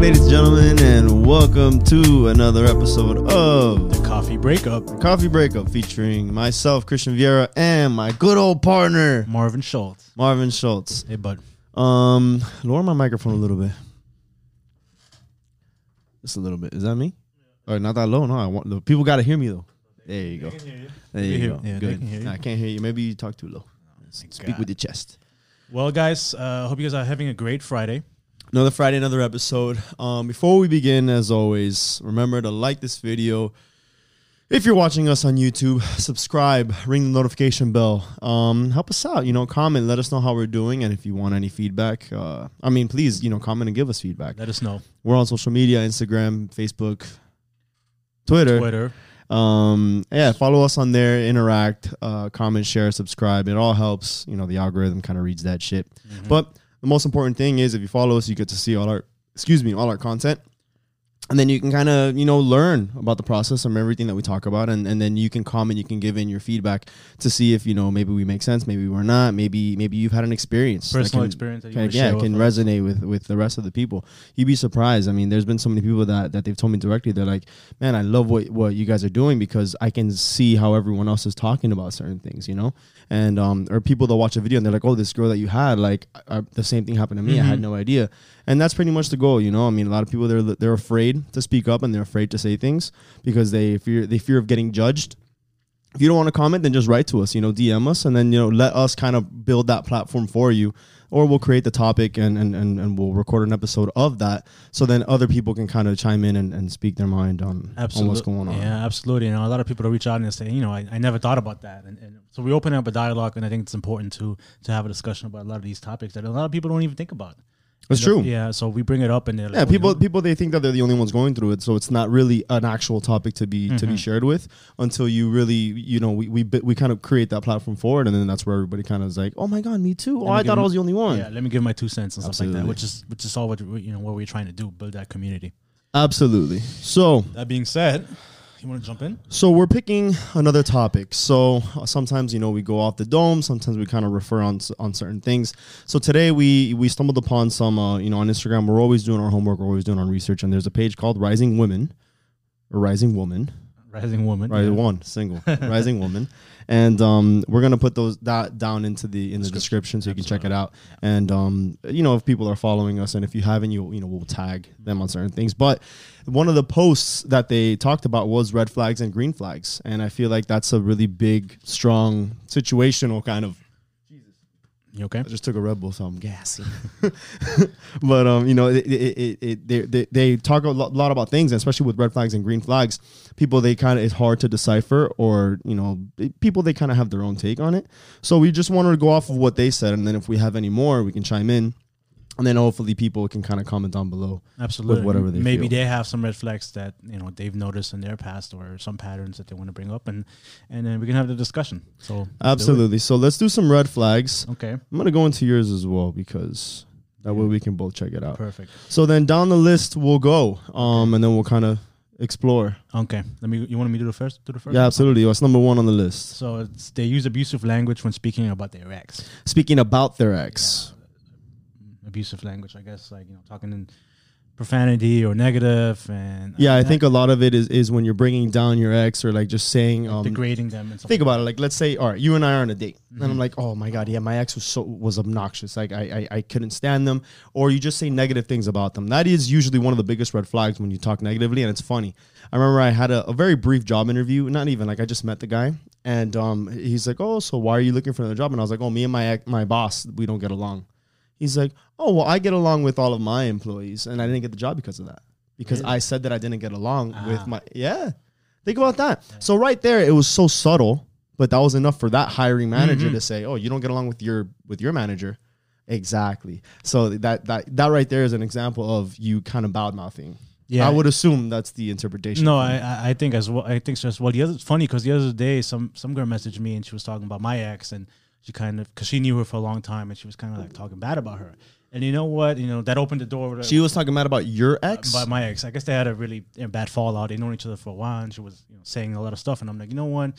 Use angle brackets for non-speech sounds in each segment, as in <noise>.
ladies and gentlemen, and welcome to another episode of The Coffee Breakup. The Coffee Breakup featuring myself, Christian Vieira, and my good old partner, Marvin Schultz. Marvin Schultz. Hey, bud. Um, lower my microphone a little bit. Just a little bit. Is that me? Or not that low? No, I want the people got to hear me though. There you go. There you go. yeah, Good. can. I can't hear you. Maybe you talk too low. Speak God. with your chest. Well, guys, uh, hope you guys are having a great Friday. Another Friday, another episode. Um, before we begin, as always, remember to like this video. If you're watching us on YouTube, subscribe, ring the notification bell. Um, help us out. You know, comment, let us know how we're doing, and if you want any feedback, uh, I mean, please, you know, comment and give us feedback. Let us know. We're on social media: Instagram, Facebook, Twitter. Twitter. Um, yeah, follow us on there, interact, uh, comment, share, subscribe. It all helps. You know, the algorithm kind of reads that shit. Mm-hmm. But the most important thing is if you follow us, you get to see all our, excuse me, all our content. And then you can kind of, you know, learn about the process and everything that we talk about. And, and then you can comment, you can give in your feedback to see if, you know, maybe we make sense, maybe we're not, maybe, maybe you've had an experience. Personal can- experience that you can, yeah, can resonate with with the rest of the people. You'd be surprised. I mean, there's been so many people that that they've told me directly. They're like, "Man, I love what what you guys are doing because I can see how everyone else is talking about certain things." You know, and um, or people that watch a video and they're like, "Oh, this girl that you had, like, uh, the same thing happened to me. I had Mhm. no idea." And that's pretty much the goal. You know, I mean, a lot of people they're they're afraid to speak up and they're afraid to say things because they fear they fear of getting judged if you don't want to comment, then just write to us, you know, DM us, and then, you know, let us kind of build that platform for you. Or we'll create the topic and, and, and, and we'll record an episode of that. So then other people can kind of chime in and, and speak their mind on, on what's going on. Yeah, absolutely. And a lot of people will reach out and say, you know, I, I never thought about that. And, and so we open up a dialogue, and I think it's important to to have a discussion about a lot of these topics that a lot of people don't even think about. It's true. Yeah, so we bring it up, and they're like, Yeah, oh, you people know, people they think that they're the only ones going through it, so it's not really an actual topic to be to be Mhm. shared with until you really you know we we we kind of create that platform for it, and then that's where everybody kind of is like, oh my god, me too. Oh, me I give thought I was the only one. Yeah, let me give my two cents and stuff like that, which is which is all what you know what we're trying to do, build that community. Absolutely. So That being said, you want to jump in? So we're picking another topic. So uh, sometimes you know we go off the dome. Sometimes we kind of refer on on certain things. So today we we stumbled upon some uh, you know on Instagram. We're always doing our homework. We're always doing our research. And there's a page called Rising Women, or Rising Woman, Rising woman. right? yeah. One single <laughs> Rising Woman, and um, we're gonna put those that down into the in the description so you can check it out. And um, you know if people are following us, and if you haven't, you you know we'll tag them on certain things. But one of the posts that they talked about was red flags and green flags, and I feel like that's a really big, strong situational kind of. You okay? I just took a Red Bull, so I'm gassy. <laughs> <laughs> but um, you know, it, it, it, it, they, they they talk a lot, lot about things, especially with red flags and green flags. People they kind of it's hard to decipher, or you know, people they kind of have their own take on it. So we just wanted to go off of what they said, and then if we have any more, we can chime in, and then hopefully people can kind of comment down below. Absolutely. whatever they Maybe feel. they have some red flags that you know they've noticed in their past, or some patterns that they want to bring up, and and then we can have the discussion. So let's do it. Absolutely. So let's do some red flags. Okay. I'm gonna go into yours as well because that way we can both check it out. Perfect. So then down the list we'll go, um, and then we'll kind of explore. Okay. Let me. You want me to do the first? Do the first. Yeah, absolutely. What's number one on the list? So it's they use abusive language when speaking about their ex. Speaking about their ex. Abusive language, I guess, like you know, talking in profanity or negative, and Yeah, I that- think a lot of it is, is when you're bringing down your ex or like just saying, um, degrading them. And think like about it. Like, let's say, all right, you and I are on a date, and Mm-hmm. I'm like, oh my god, yeah, my ex was so was obnoxious. Like, I, I I couldn't stand them. Or you just say negative things about them. That is usually one of the biggest red flags when you talk negatively, and it's funny. I remember I had a, a very brief job interview. Not even like I just met the guy, and um, he's like, oh, so why are you looking for another job? And I was like, oh, me and my ex- my boss, we don't get along. He's like, oh, well, I get along with all of my employees, and I didn't get the job because of that. Because I said that I didn't get along Ah. with my yeah. Think about that. So right there, it was so subtle, but that was enough for that hiring manager Mm-hmm. to say, "Oh, you don't get along with your with your manager." Exactly. So that that that right there is an example of you kind of bad mouthing. Yeah. I would assume that's the interpretation. No, I I- I think as well. I think so as well. The other it's funny because the other day some some girl messaged me and she was talking about my ex and she kind of because she knew her for a long time and she was kind of like talking bad about her. And you know what? You know that opened the door. She was talking bad about your ex. about my ex. I guess they had a really bad fallout. They known each other for a while, and she was you know, saying a lot of stuff. And I'm like, you know what?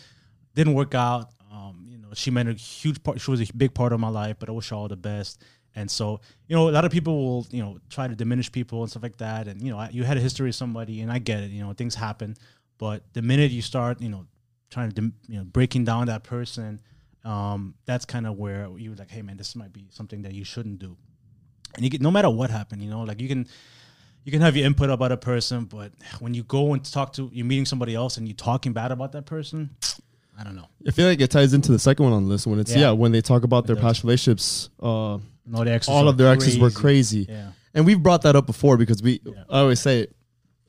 Didn't work out. Um, you know, she meant a huge part. She was a big part of my life, but I wish her all the best. And so, you know, a lot of people will, you know, try to diminish people and stuff like that. And, you know, you had a history with somebody and I get it, you know, things happen. But the minute you start, you know, trying to, you know, breaking down that person, um, that's kind of where you're like, hey, man, this might be something that you shouldn't do. And you get, no matter what happened, you know, like you can, you can have your input about a person, but when you go and talk to, you're meeting somebody else and you're talking bad about that person, <tsk> I don't know. I feel like it ties into the second one on the list when it's yeah, Yeah. when they talk about their past relationships. Uh, No, the all of their exes were crazy, Yeah. and we've brought that up before because we. Yeah. I always say, it,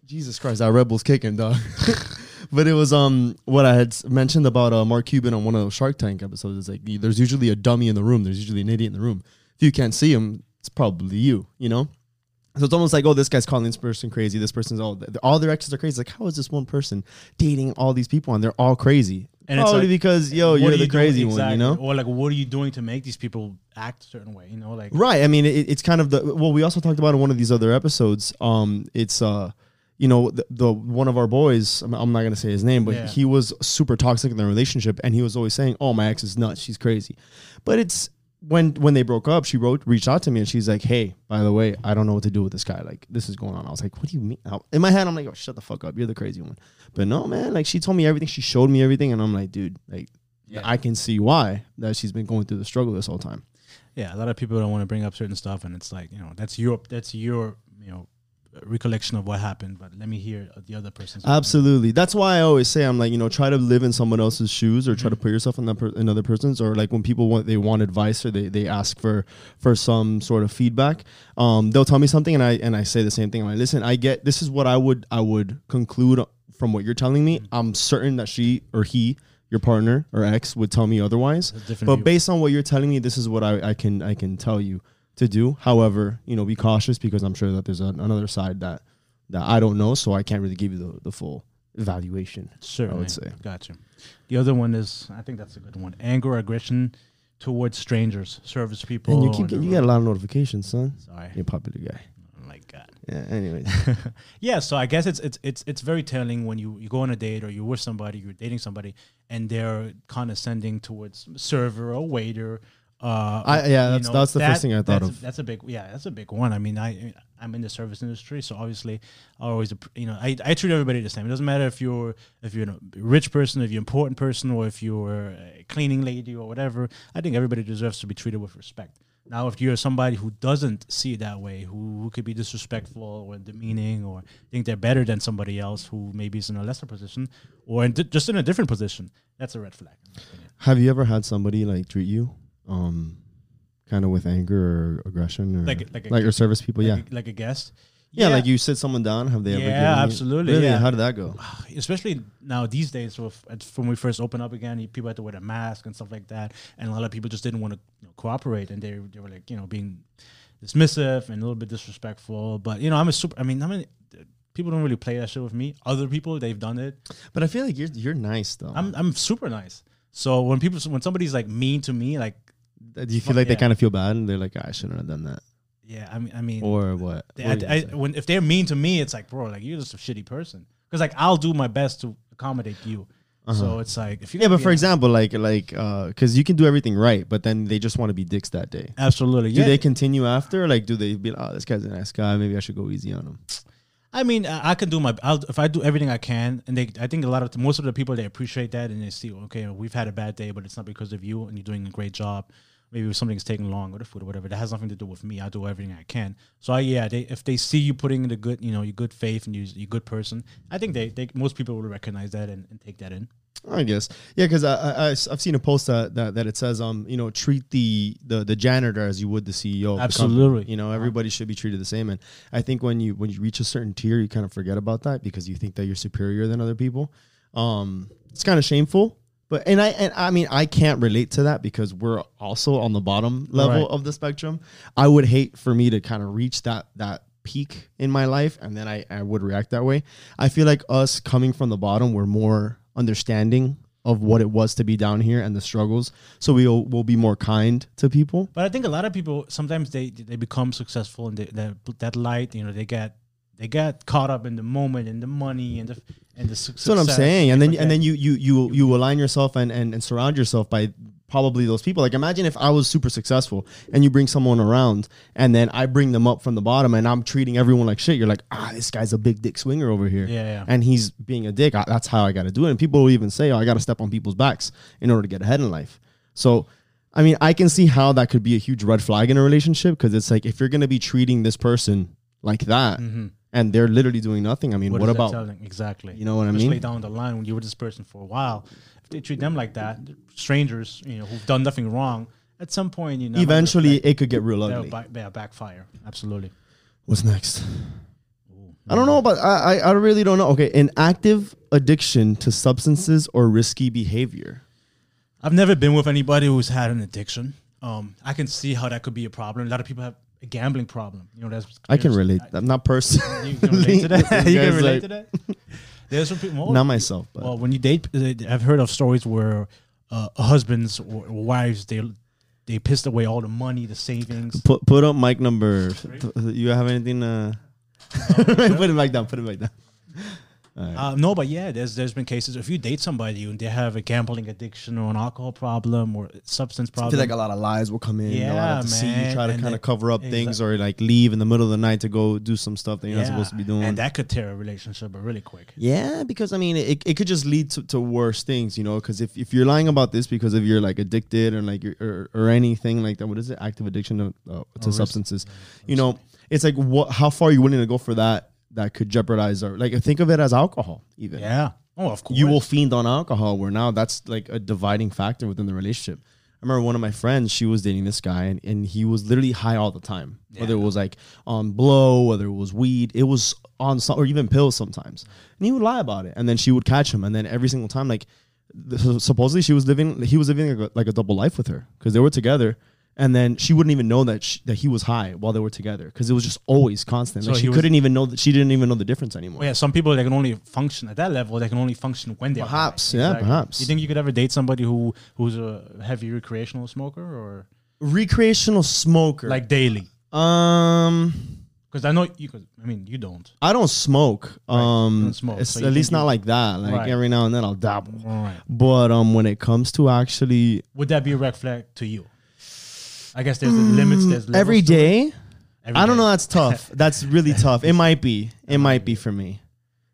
Jesus Christ, our Red Bull's kicking, dog. <laughs> but it was um what I had mentioned about uh, Mark Cuban on one of those Shark Tank episodes. It's like there's usually a dummy in the room. There's usually an idiot in the room. If you can't see him, it's probably you. You know. So it's almost like, oh, this guy's calling this person crazy. This person's all all their exes are crazy. Like, how is this one person dating all these people and they're all crazy? And it's Probably like, because yo, you're the you doing- crazy one, you know. Or like, what are you doing to make these people act a certain way? You know, like Right. I mean, it, it's kind of the well. We also talked about in one of these other episodes. Um, it's uh, you know, the, the one of our boys. I'm, I'm not gonna say his name, but Yeah. he was super toxic in their relationship, and he was always saying, "Oh, my ex is nuts. She's crazy." But it's when when they broke up, she wrote reached out to me, and she's like, "Hey, by the way, I don't know what to do with this guy. Like, this is going on." I was like, "What do you mean?" In my head, I'm like, "Oh, shut the fuck up. You're the crazy one." But no, man. Like, she told me everything. She showed me everything, and I'm like, dude, like. Yeah. I can see why that she's been going through the struggle this whole time. yeah, a lot of people don't want to bring up certain stuff, and it's like you know, that's your that's your you know recollection of what happened. But let me hear the other person's. Absolutely. That's why I always say I'm like, you know, try to live in someone else's shoes or try to put yourself in that per- another person's or like when people want they want advice or they, they ask for for some sort of feedback. Um, they'll tell me something and I and I say the same thing. I'm like, listen, I get this is what I would I would conclude from what you're telling me. I'm certain that she or he your partner or ex would tell me otherwise. But view. based on what you're telling me, this is what I, I can I can tell you to do. However, you know, be cautious because I'm sure that there's an, another side that that I don't know, so I can't really give you the, the full evaluation. Sure, I would say. Gotcha. The other one is, I think that's a good one. Anger, or aggression towards strangers, service people. And you keep getting, you get a lot of notifications, son. Sorry. You're a popular guy. Oh my God. Yeah. Anyways, <laughs> yeah, so I guess it's it's it's it's very telling when you you go on a date or you're with somebody, you're dating somebody, and they're condescending towards server or waiter. Uh, I- yeah, that's- that's the first thing I thought that's- of. That's a big yeah, that's a big one. I mean, I I'm in the service industry, so obviously I always you know I, I treat everybody the same. It doesn't matter if you're if you're a rich person, if you're an important person, or if you're a cleaning lady or whatever. I think everybody deserves to be treated with respect. Now, if you're somebody who doesn't see it that way, who, who could be disrespectful or demeaning, or think they're better than somebody else who maybe is in a lesser position, or in di- just in a different position, that's a red flag. in my opinion. have you ever had somebody like treat you, um, kind of with anger or aggression, or Like a- like a- your service people? Like, yeah. a, like a guest. yeah, Like you sit someone down. Have they ever? Yeah, absolutely, Really? yeah. How did that go? <sighs> especially now these days it's- when we first opened up again people had to wear a mask and stuff like that and a lot of people just didn't want to you know, cooperate and they, they were like you know being dismissive and a little bit disrespectful but you know i'm a super i mean i mean people don't really play that shit with me other people they've done it But I feel like you're you're nice though. i'm i'm super nice so when people when somebody's like mean to me like Do you feel like they kind of feel bad and they're like, I shouldn't have done that, yeah i mean i mean or what? they- What I, I, when if they're mean to me it's like bro like you're just a shitty person because like i'll do my best to accommodate you so it's like if you Uh-huh. yeah, but yeah. for example, like like uh, because you can do everything right, but then they just want to be dicks that day. absolutely Do yeah they continue after? Like, do they be like, oh, this guy's a nice guy. Maybe I should go easy on him. I mean, I, I can do my. I'll, if I do everything I can, and they, I think a lot of the, most of the people they appreciate that, and they see, okay, we've had a bad day, but it's not because of you, and you're doing a great job. Maybe if something's taking long or the food or whatever, that has nothing to do with me. I do everything I can. So I, yeah, they, if they see you putting in the good, you know, your good faith and you, you're a good person, I think they, they most people will recognize that and, and take that in. I guess, yeah, because I, I, have seen a post that, that that it says, um, you know, treat the the, the janitor as you would the CEO. The company. Absolutely. you know, everybody should be treated the same. And I think when you when you reach a certain tier, you kind of forget about that because you think that you're superior than other people. Um, it's kind of shameful. But and I and I mean I can't relate to that because we're also on the bottom level Right. of the spectrum. I would hate for me to kind of reach that that peak in my life and then I, I would react that way. I feel like us coming from the bottom, we're more understanding of what it was to be down here and the struggles. So we'll we'll be more kind to people. But I think a lot of people sometimes they they become successful and they, that that light, you know, they get they get caught up in the moment and the money and the and the success. That's what I'm saying. And then and then you you you you align yourself and, and, and surround yourself by probably those people. Like imagine if I was super successful and you bring someone around and then I bring them up from the bottom and I'm treating everyone like shit. You're like, ah, this guy's a big dick swinger over here. Yeah, yeah. And he's being a dick. I, that's how I got to do it. And people will even say, oh, I got to step on people's backs in order to get ahead in life. So, I mean, I can see how that could be a huge red flag in a relationship because it's like if you're going to be treating this person like that and they're literally doing nothing, I mean, what, that about telling? exactly? You know what I Especially mean? down the line when you were this person for a while, if they treat them like that, strangers, you know, who've done nothing wrong, at some point, you know, eventually it could get real ugly. back, they'll backfire. Absolutely. What's next? I don't know, but I, I I really don't know. Okay, an active addiction to substances or risky behavior. I've never been with anybody who's had an addiction. Um, I can see how that could be a problem. A lot of people have a gambling problem. You know, that's I can relate. I'm not personally. <laughs> You can relate to that. <laughs> you can relate like- to that. There's some people. Not myself, but Well, when you date, I've heard of stories where uh, husbands or wives they they pissed away all the money, the savings. put put up mic number. You have anything? Uh, <laughs> put it back down. Put it back down. Uh, no, but yeah, there's there's been cases if you date somebody and they have a gambling addiction or an alcohol problem or substance problem, I feel like a lot of lies will come in. a lot Yeah, of deceit. You try to kind of cover up things or like leave in the middle of the night to go do some stuff that you're not supposed to be doing. and that could tear a relationship really quick. Yeah, because I mean, it, it could just lead to, to worse things, you know. Because if, if you're lying about this because if you're like addicted or like you're, or, or anything like that, what is it? Active addiction to, uh, to risk- substances, you know. It's like what? How far are you willing to go for that? That could jeopardize or like think of it as alcohol. Even Yeah. Oh, of course. you will fiend on alcohol. Where now that's like a dividing factor within the relationship. I remember one of my friends, she was dating this guy, and, and he was literally high all the time. Whether it was like on blow, whether it was weed, it was on some, or even pills sometimes. And he would lie about it, and then she would catch him, and then every single time, like supposedly she was living, he was living like a, like a double life with her because they were together. And then she wouldn't even know that she, that he was high while they were together because it was just always constant. So Like she was- couldn't even know that she didn't even know the difference anymore. Well, yeah, some people they can only function at that level. They can only function when they're high. Perhaps, yeah, perhaps. You think you could ever date somebody who who's a heavy recreational smoker or Recreational smoker, like daily? Um, Because I know you. Cause, I mean, you don't. I don't smoke. Um, don't smoke, it's so at least not like that. Like Right. every now and then I'll dabble. Right. But um, when it comes to actually Would that be a red flag to you? I guess there's limits. There's levels every to it. day, Every I don't day. know. That's tough. <laughs> that's really tough. It might be. It might be for me.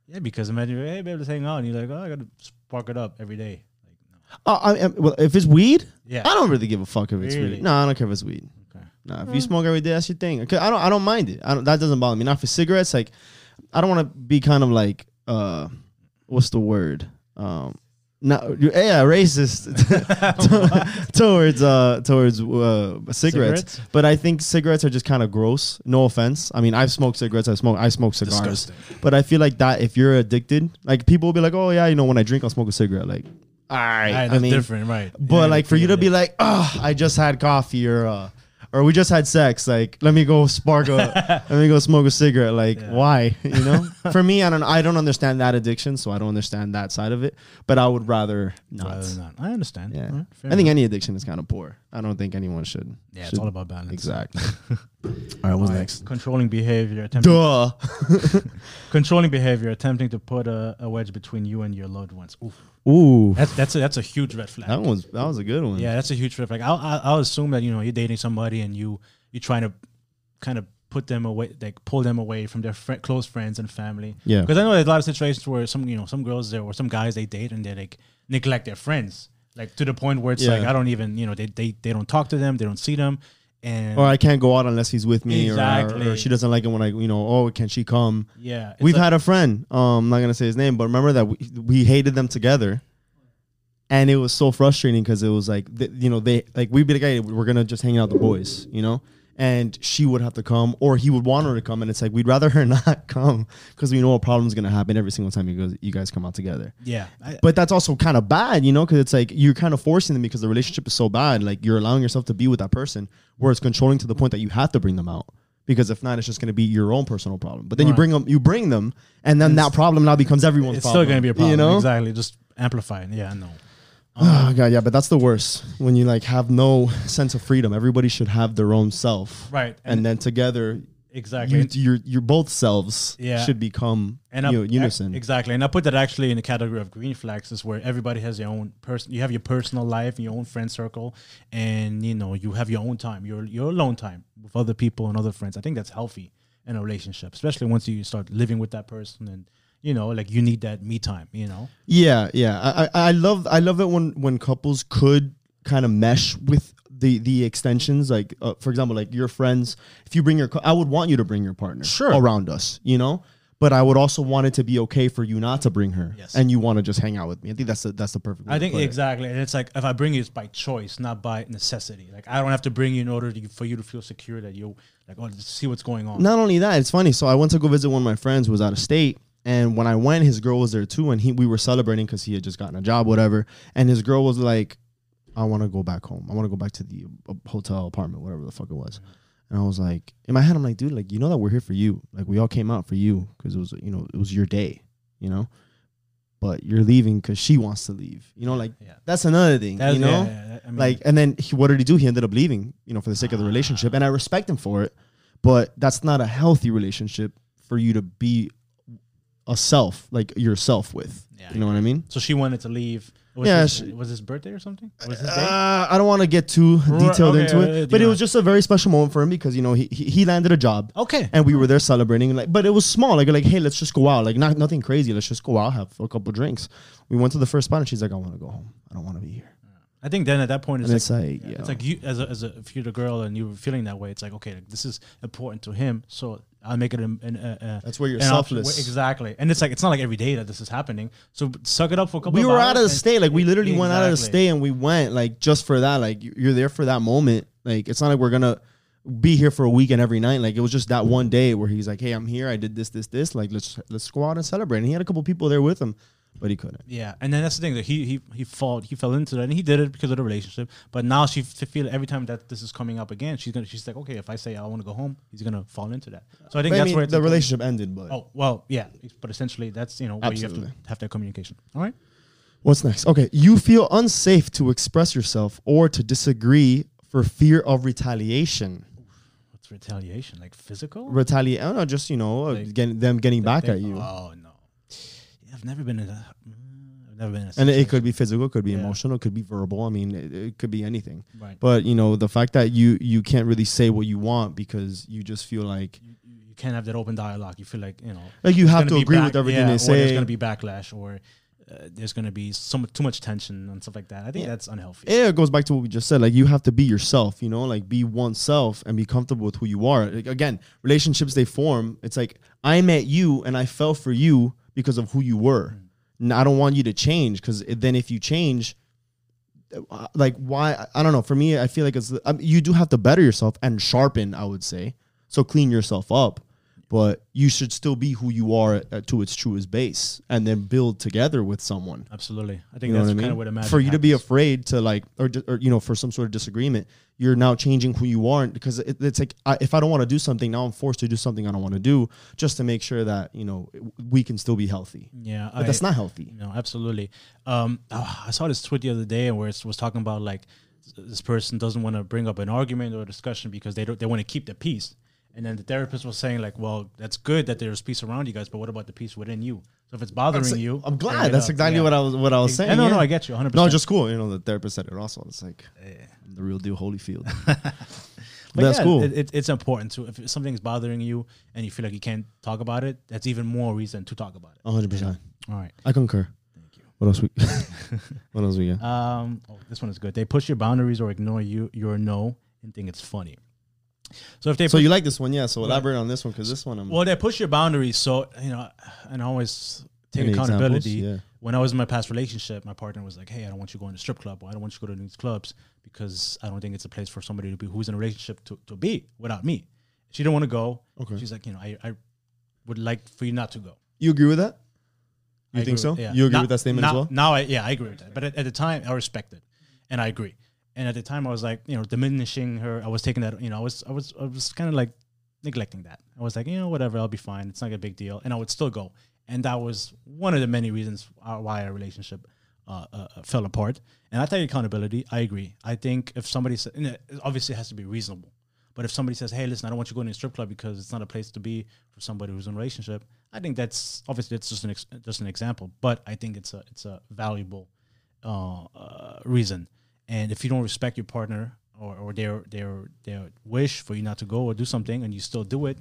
Yeah, because imagine, hey, babe, let's hang out. And you're like, oh, I got to spark it up every day. Like, no. Oh, I, I- well, if it's weed, Yeah. I don't really give a fuck if it's Really? weed. No, I don't care if it's weed. Okay. No, if you smoke every day, that's your thing. Okay, I don't. I don't mind it. I don't, that doesn't bother me. Not for cigarettes. Like, I don't want to be kind of like, uh, what's the word? Um, no, yeah, racist <laughs> <laughs> towards uh towards uh cigarettes. Cigarettes? But I think cigarettes are just kind of gross. No offense. I mean, I've smoked cigarettes. I smoke. I smoke cigars. Disgusting. But I feel like that if you're addicted, like people will be like, oh yeah, you know, when I drink, I'll smoke a cigarette. Like, all right. Right, I that's mean, different, right? but Yeah, like for you to be like, oh, I just had coffee or uh, or we just had sex. Like, let me go spark a, <laughs> let me go smoke a cigarette. Like, Yeah. why? You know, <laughs> for me, I don't, I don't understand that addiction, so I don't understand that side of it. But I would rather not. Rather not. I understand. Yeah, right, I think enough. any addiction is kind of poor. I don't think anyone should. yeah, it's all about balance. exactly. <laughs> all right, what's All right, next? Controlling behavior. Attempting, Duh. <laughs> controlling behavior. Attempting to put a, a wedge between you and your loved ones. Oof. Ooh, That's that's a, that's a huge red flag. that was that was a good one. Yeah, that's a huge red flag. I'll, I'll, I'll assume that you know you're dating somebody and you you're trying to kind of put them away, like pull them away from their fri close friends and family. Yeah. because I know there's a lot of situations where some you know some girls there or some guys they date and they like neglect their friends, like to the point where it's like I don't even you know they, they they don't talk to them, they don't see them, and Or I can't go out unless he's with me, or- or, Exactly. she doesn't like it when I, you know, oh, can she come? yeah, We've like- had a friend. Um, I'm not gonna say his name, but remember that we, we hated them together, and it was so frustrating because it was like, th- you know, they like we'd be like, hey, we're gonna just hang out the boys, you know, and she would have to come, or he would want her to come, and it's like we'd rather her <laughs> not come because we know a problem's gonna happen every single time you guys you guys come out together. yeah, I, But that's also kind of bad, you know, because it's like you're kind of forcing them because the relationship is so bad. Like you're allowing yourself to be with that person, where it's controlling to the point that you have to bring them out. Because if not, it's just going to be your own personal problem. But then you bring them, you bring them, and then that problem now becomes everyone's problem. it's problem. still gonna be a problem. You know? exactly, just amplify it. Yeah, no. Oh <sighs> god, yeah, but that's the worst when you like have no sense of freedom. Everybody should have their own self, Right, And, then together, Exactly. you, your your both selves Yeah. should become and you know, unison. Exactly, and I put that actually in the category of green flags, is where everybody has their own person. You have your personal life, your own friend circle, and you know you have your own time, your your alone time with other people and other friends. I think that's healthy in a relationship, especially once you start living with that person, and you know, like you need that me time. You know, Yeah, yeah. I, I love I love it when when couples could kind of mesh with the the extensions. Like uh, for example, like your friends. If you bring your, I would want you to bring your partner Sure. around us. You know. But I would also want it to be okay for you not to bring her, Yes. and you want to just hang out with me. I think that's the, that's the perfect. Way I to think put it. exactly, and it's like if I bring you, it's by choice, not by necessity. Like I don't have to bring you in order to, for you to feel secure that you like, oh, see what's going on. Not only that, it's funny. So I went to go visit one of my friends who was out of state, and when I went, his girl was there too, and he we were celebrating because he had just gotten a job, whatever. And his girl was like, "I want to go back home. I want to go back to the uh, hotel apartment, whatever the fuck it was." And I was like, in my head, I'm like, dude, like you know that we're here for you. Like we all came out for you because it was you know it was your day, you know. But you're leaving because she wants to leave. You know, like Yeah. that's another thing. That- you know, yeah, yeah. I mean, like and then he, what did he do he ended up leaving you know for the sake of the relationship and i respect him for it but that's not a healthy relationship for you to be a self like yourself with. Yeah, you know what i mean? So she wanted to leave. Was Yeah, this, she- was his birthday or something? Was his uh, i don't want to get too detailed okay, into uh, it do but it was just a very special moment for him because you know he he, he landed a job. Okay. and we were there celebrating like but it was small like like hey let's just go out like not nothing crazy let's just go out have a couple drinks. We went to the first spot and she's like i want to go home. I don't want to be here I think then at that point point it's it's like, like, yeah. it's like you as a, as a if you're the girl and you're feeling that way, it's like okay, like, this is important to him, so I'll make it an, an, uh, That's where you're an option- selfless. exactly. And it's like it's not like every day that this is happening. So suck it up for a couple. we of were out of the and- state. Like we literally went out of the Exactly. state and we went like just for that. Like you- you're there for that moment. Like it's not like we're gonna be here for a weekend every night. Like it was just that one day where he's like, "Hey, I'm here. I did this, this, this. Like let's let's go out and celebrate." And he had a couple people there with him, but he couldn't. Yeah, and then that's the thing that he he he fall he fell into that, and he did it because of the relationship. But now she to feel every time that this is coming up again, she's gonna she's like, okay, if I say I want to go home, he's gonna fall into that. So I think But I that's mean, where the relationship ended. But Oh well, yeah, but essentially that's you know where you have Absolutely. to have that communication. All right. what's next? Okay, you feel unsafe to express yourself or to disagree for fear of retaliation. What's retaliation? Like physical? Retaliate? I don't know, just you know, Like, getting them getting back at you. Oh no. I've never been in a. mm, I've never been in and it, could be physical, it could be Yeah. emotional, it could be verbal. I mean, it, it could be anything. Right. But you know, the fact that you you can't really say what you want because you just feel like you, you can't have that open dialogue. You feel like you know. like you have gonna agree back- with everything yeah, they Or there's going to be backlash, or uh, there's going to be some too much tension and stuff like that. I think Yeah. that's unhealthy. yeah, it goes back to what we just said. Like you have to be yourself, you know, like be oneself and be comfortable with who you are. Like, again, relationships they form. It's like I met you and I fell for you because of who you were. Mm. And I don't want you to change because then if you change, uh, uh, like why? I- I don't know. For me, I feel like it's I mean, you do have to better yourself and sharpen. I would say so. Clean yourself up. But you should still be who you are at, at- to its truest base, and then build together with someone. Absolutely. I think You know that's what I kind mean? of where the magic for you to be afraid to like, or, or you know, for some sort of disagreement, you're now changing who you are because it, it's like I, if I don't want to do something, now I'm forced to do something I don't want to do just to make sure that you know we can still be healthy. Yeah, But that's not healthy. No, absolutely. Um, ah, I saw this tweet the other day where it was talking about like this person doesn't want to bring up an argument or a discussion because they don't they want to keep the peace. And then the therapist was saying like, well, that's good that there's peace around you guys, but what about the peace within you? So if it's bothering you, I'm glad. That's up. exactly Yeah. what I was what I was saying. Yeah, no, yeah. no, I get you 100. No, just cool. You know, the therapist said it also. It's like I'm the real deal, Holyfield. <laughs> <laughs> But that's cool. It, it, it's important to if something's bothering you and you feel like you can't talk about it, that's even more reason to talk about it. 100. percent All right. I concur. Thank you. What else we? <laughs> what else we got? Um, oh, this one is good. They push your boundaries or ignore you your no and think it's funny. So if they So push, you like this one, yeah? So elaborate on this one because this one I'm. well, they push your boundaries. So you know, and I always take Any accountability. Yeah. When I was in my past relationship, my partner was like, "Hey, I don't want you going to strip club, or I don't want you to go to these clubs because I don't think it's a place for somebody to be who's in a relationship to, to be without me." She didn't want to go. Okay. She's like, you know, I, I would like for you not to go. You agree with that? You I think so? with- yeah. You agree Now- with that statement now, as well? Now, I, yeah, I agree with that. But at, at the time, I respect it, and I agree. And at the time, I was like, you know, diminishing her. I was taking that, you know, I was, I was, I was kind of like neglecting that. I was like, you know, whatever, I'll be fine. It's not a big deal, and I would still go. And that was one of the many reasons why our relationship uh, uh, uh, fell apart. And I take accountability. I agree. I think if somebody said, it obviously has to be reasonable, But if somebody says, "Hey, listen, I don't want you going to a strip club because it's not a place to be for somebody who's in a relationship," I think that's obviously it's just an ex- just an example, but I think it's a it's a valuable uh, uh, reason. And if you don't respect your partner or, or their their their wish for you not to go or do something, and you still do it,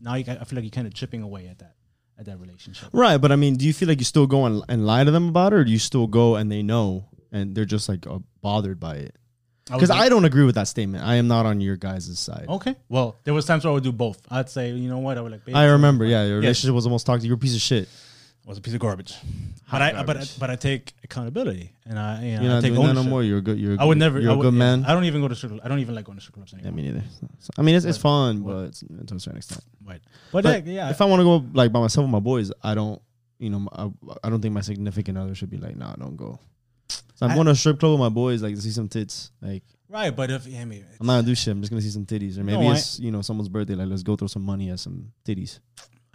now you, I feel like you're kind of chipping away at that at that relationship. Right, but I mean, do you feel like you still go and, and lie to them about it, or do you still go and they know and they're just like uh, bothered by it? Because would I don't agree with that statement. I am not on your guys' side. Okay. Well, there was times where I would do both. I'd say, you know what, I would like. I remember, yeah, your Yes. relationship was almost toxic. You're a piece of shit. Was a piece of garbage. But I, but I, but I take accountability, and I, you know, You're I not take doing that no more. You're a good. You're. a I would good- never. You're I a would, good yeah, man. I don't even go to strip. Club. I don't even like going to strip clubs Yeah, anymore. me neither. So, I mean, it's, it's fun, what- but it's, to a certain extent. Right. But, But yeah, yeah. If I want to go like by myself with my boys, I don't. You know, I, I don't think my significant other should be like, nah, don't go. So I'm I- going to a strip club with my boys, like to see some tits. Like right. But if yeah, I mean, I'm not gonna do shit. I'm just gonna see some titties, or maybe No, I- it's you know someone's birthday. Like let's go throw some money at some titties.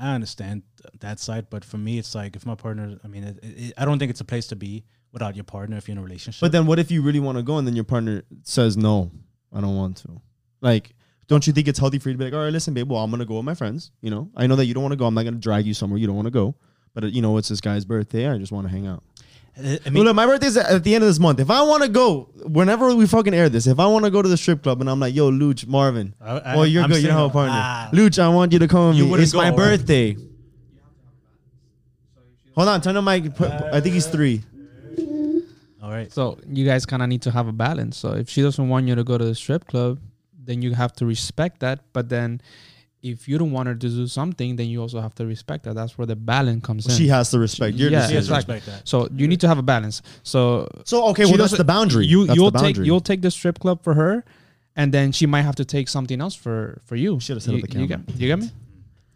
I understand that side, but for me, it's like if my partner. I mean, it, it, I don't think it's a place to be without your partner if you're in a relationship. But then what if you really want to go and then your partner says no, I don't want to. Like, don't you think it's healthy for you to be like, all right, listen, babe, well, I'm gonna go with my friends. You know, I know that you don't want to go. I'm not gonna drag you somewhere you don't want to go. But uh, you know, it's this guy's birthday. I just want to hang out. I I mean, look, my birthday's at the end of this month. If I want to go, whenever we fucking air this, if I want to go to the strip club and I'm like, yo, Luch, Marvin, I- I- well, you're I'm good. You don't have a single. partner. Ah. Luch, I want you to come with You me. wouldn't It's my go, right? birthday. Hold on, turn the mic. I think he's three. all right. So you guys kind of need to have a balance. So if she doesn't want you to go to the strip club, then you have to respect that. But then if you don't want her to do something, then you also have to respect that. That's where the balance comes in. She has to respect your Yeah, She has to decision. exactly. respect that. so you need to have a balance. So So okay, well that's the boundary. You That's you'll the take you'll take the strip club for her, and then she might have to take something else for for you. Should've said you, it with the you camera. get, you get me?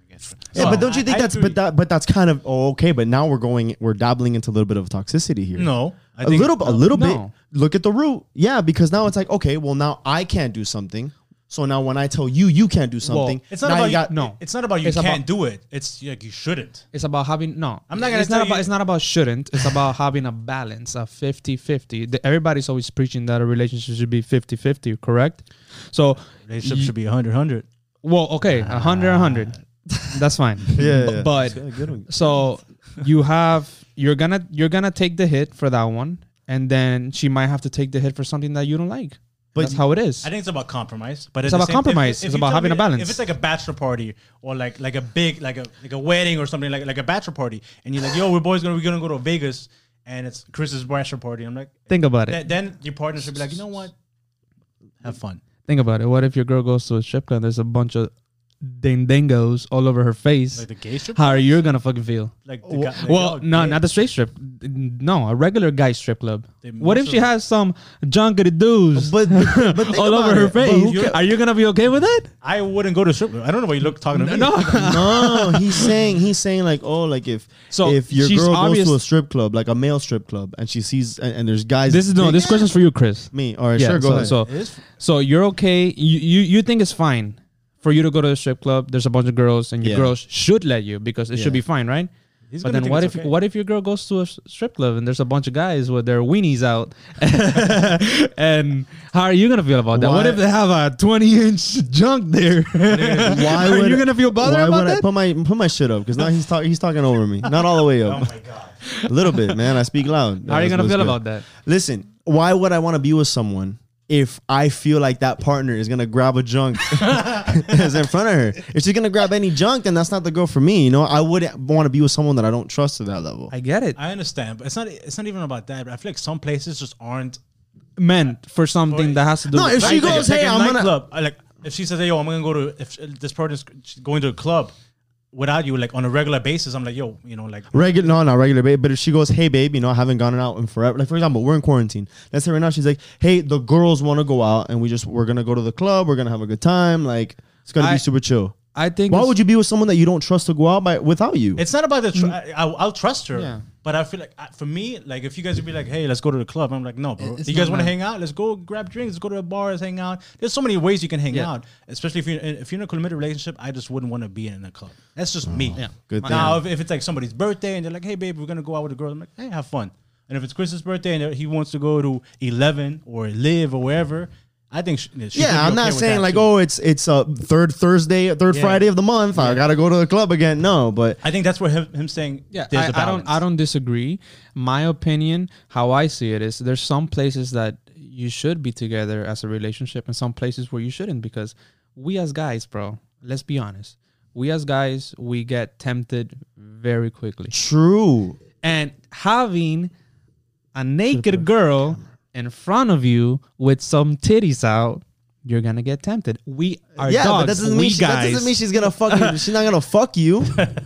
Yeah, So, but don't you think I- I that's agree. but that but that's kind of oh, okay? But now we're going we're dabbling into a little bit of toxicity here. No, I a think- little a little No. bit. Look at the root. Yeah, because now it's like okay, well now I can't do something. So now when I tell you you can't do something, It's not now about you got no. It's not about you It's can't about- do it. It's like you shouldn't. It's about having no. I'm not gonna It's tell not about. you- It's not about shouldn't. It's about <laughs> having a balance, a 50-50. The- Everybody's always preaching that a relationship should be 50-50, correct? So, Relationship you- should be 100 100. well, okay, a hundred, a hundred. Ah. That's fine. <laughs> yeah, yeah. But That's a good one. so you have you're gonna you're gonna take the hit for that one, and then she might have to take the hit for something that you don't like. But That's how it is. I think it's about compromise. But It's about same- compromise. It's about having me- a balance. If it's like a bachelor party or like like a big like a like a wedding or something like like a bachelor party, and you're like, yo, we're boys gonna we're gonna go to Vegas, and it's Chris's bachelor party. I'm like, Think about it. then your partner should be like, you know what, have fun. Think about it. What if your girl goes to a strip club? There's a bunch of dingos all over her face. Like the gay strip, How are you gonna fucking feel? like the Wha- guy, like, Well, oh, no, gay. not the straight strip. No, a regular guy strip club. They What if she has some junkety dudes But, but, but <laughs> all over her it. Face? ca- Are you gonna be okay with it? I wouldn't go to strip. club. I don't know why you look talking to me. No. no, <laughs> he's saying he's saying like oh like if So if your girl obvious- goes to a strip club like a male strip club and she sees and, and there's guys This is no. This question's for you, Chris. me all right Yeah, sure go so- ahead so- So you're okay. You, you you think it's fine for you to go to the strip club? There's a bunch of girls, and your Yeah. girls should let you because it should be fine, right? he's But then what if okay. what if your girl goes to a strip club and there's a bunch of guys with their weenies out? <laughs> and how are you gonna feel about that? What if they have a 20 inch junk there? <laughs> why <laughs> are would you gonna feel bothered why about would I that? put my put my shit up because now he's talking he's talking over me not all the way Oh up my god. a little bit man I speak loud how are you gonna feel good. about that? listen why would I want to be with someone if I feel like that partner is gonna grab a junk <laughs> <laughs> that's in front of her if she's gonna grab any junk then that's not the girl for me you know I wouldn't want to be with someone that I don't trust to that level I get it. I understand, but it's not. It's not even about that. But I feel like some places just aren't. Meant for something that has to do. No, with if she Like, goes, like "Hey, a I'm gonna-" nightclub, I like if she says, "Hey, yo, I'm gonna go to," if this person's going to a club without you, like on a regular basis, I'm like, yo, you know, like Regular, no, not regular, babe. But if she goes, hey, babe, you know, I haven't gone out in forever. Like for example, we're in quarantine. Let's say right now she's like, hey, the girls want to go out, and we just we're gonna go to the club. We're gonna have a good time. Like it's gonna I- be super chill. I think. Why would you be with someone that you don't trust to go out by without you? it's not about the. Tr- mm. I, I'll, I'll trust her, Yeah. But I feel like I- for me, like if you guys would be like, "Hey, let's go to the club," I'm like, "No, bro. It's you guys want to hang out? Let's go grab drinks. Let's go to a bar. Let's hang out." There's so many ways you can hang Yeah. out, especially if you're in, if you're in a committed relationship. I just wouldn't want to be in a club. That's just me. Oh, yeah. Good thing. Now, if, if it's like somebody's birthday and they're like, "Hey, babe, we're gonna go out with the girls," I'm like, "Hey, have fun." And if it's Chris's birthday and he wants to go to Eleven or LIV or wherever, I think. She, she Yeah, I'm okay not saying like, too. oh, it's it's a third Thursday, third Yeah. Friday of the month. I gotta go to the club again. No, but I think that's what him, him saying Yeah, there's I, a I balance. don't. I don't disagree. My opinion, how I see it, is there's some places that you should be together as a relationship, and some places where you shouldn't, because we as guys, bro, let's be honest, we as guys, we get tempted very quickly, true. and having a naked girl in front of you with some titties out. You're gonna get tempted. We are yeah, dogs. but that doesn't we mean she, that guys. doesn't mean she's gonna fuck you. <laughs> She's not gonna fuck you.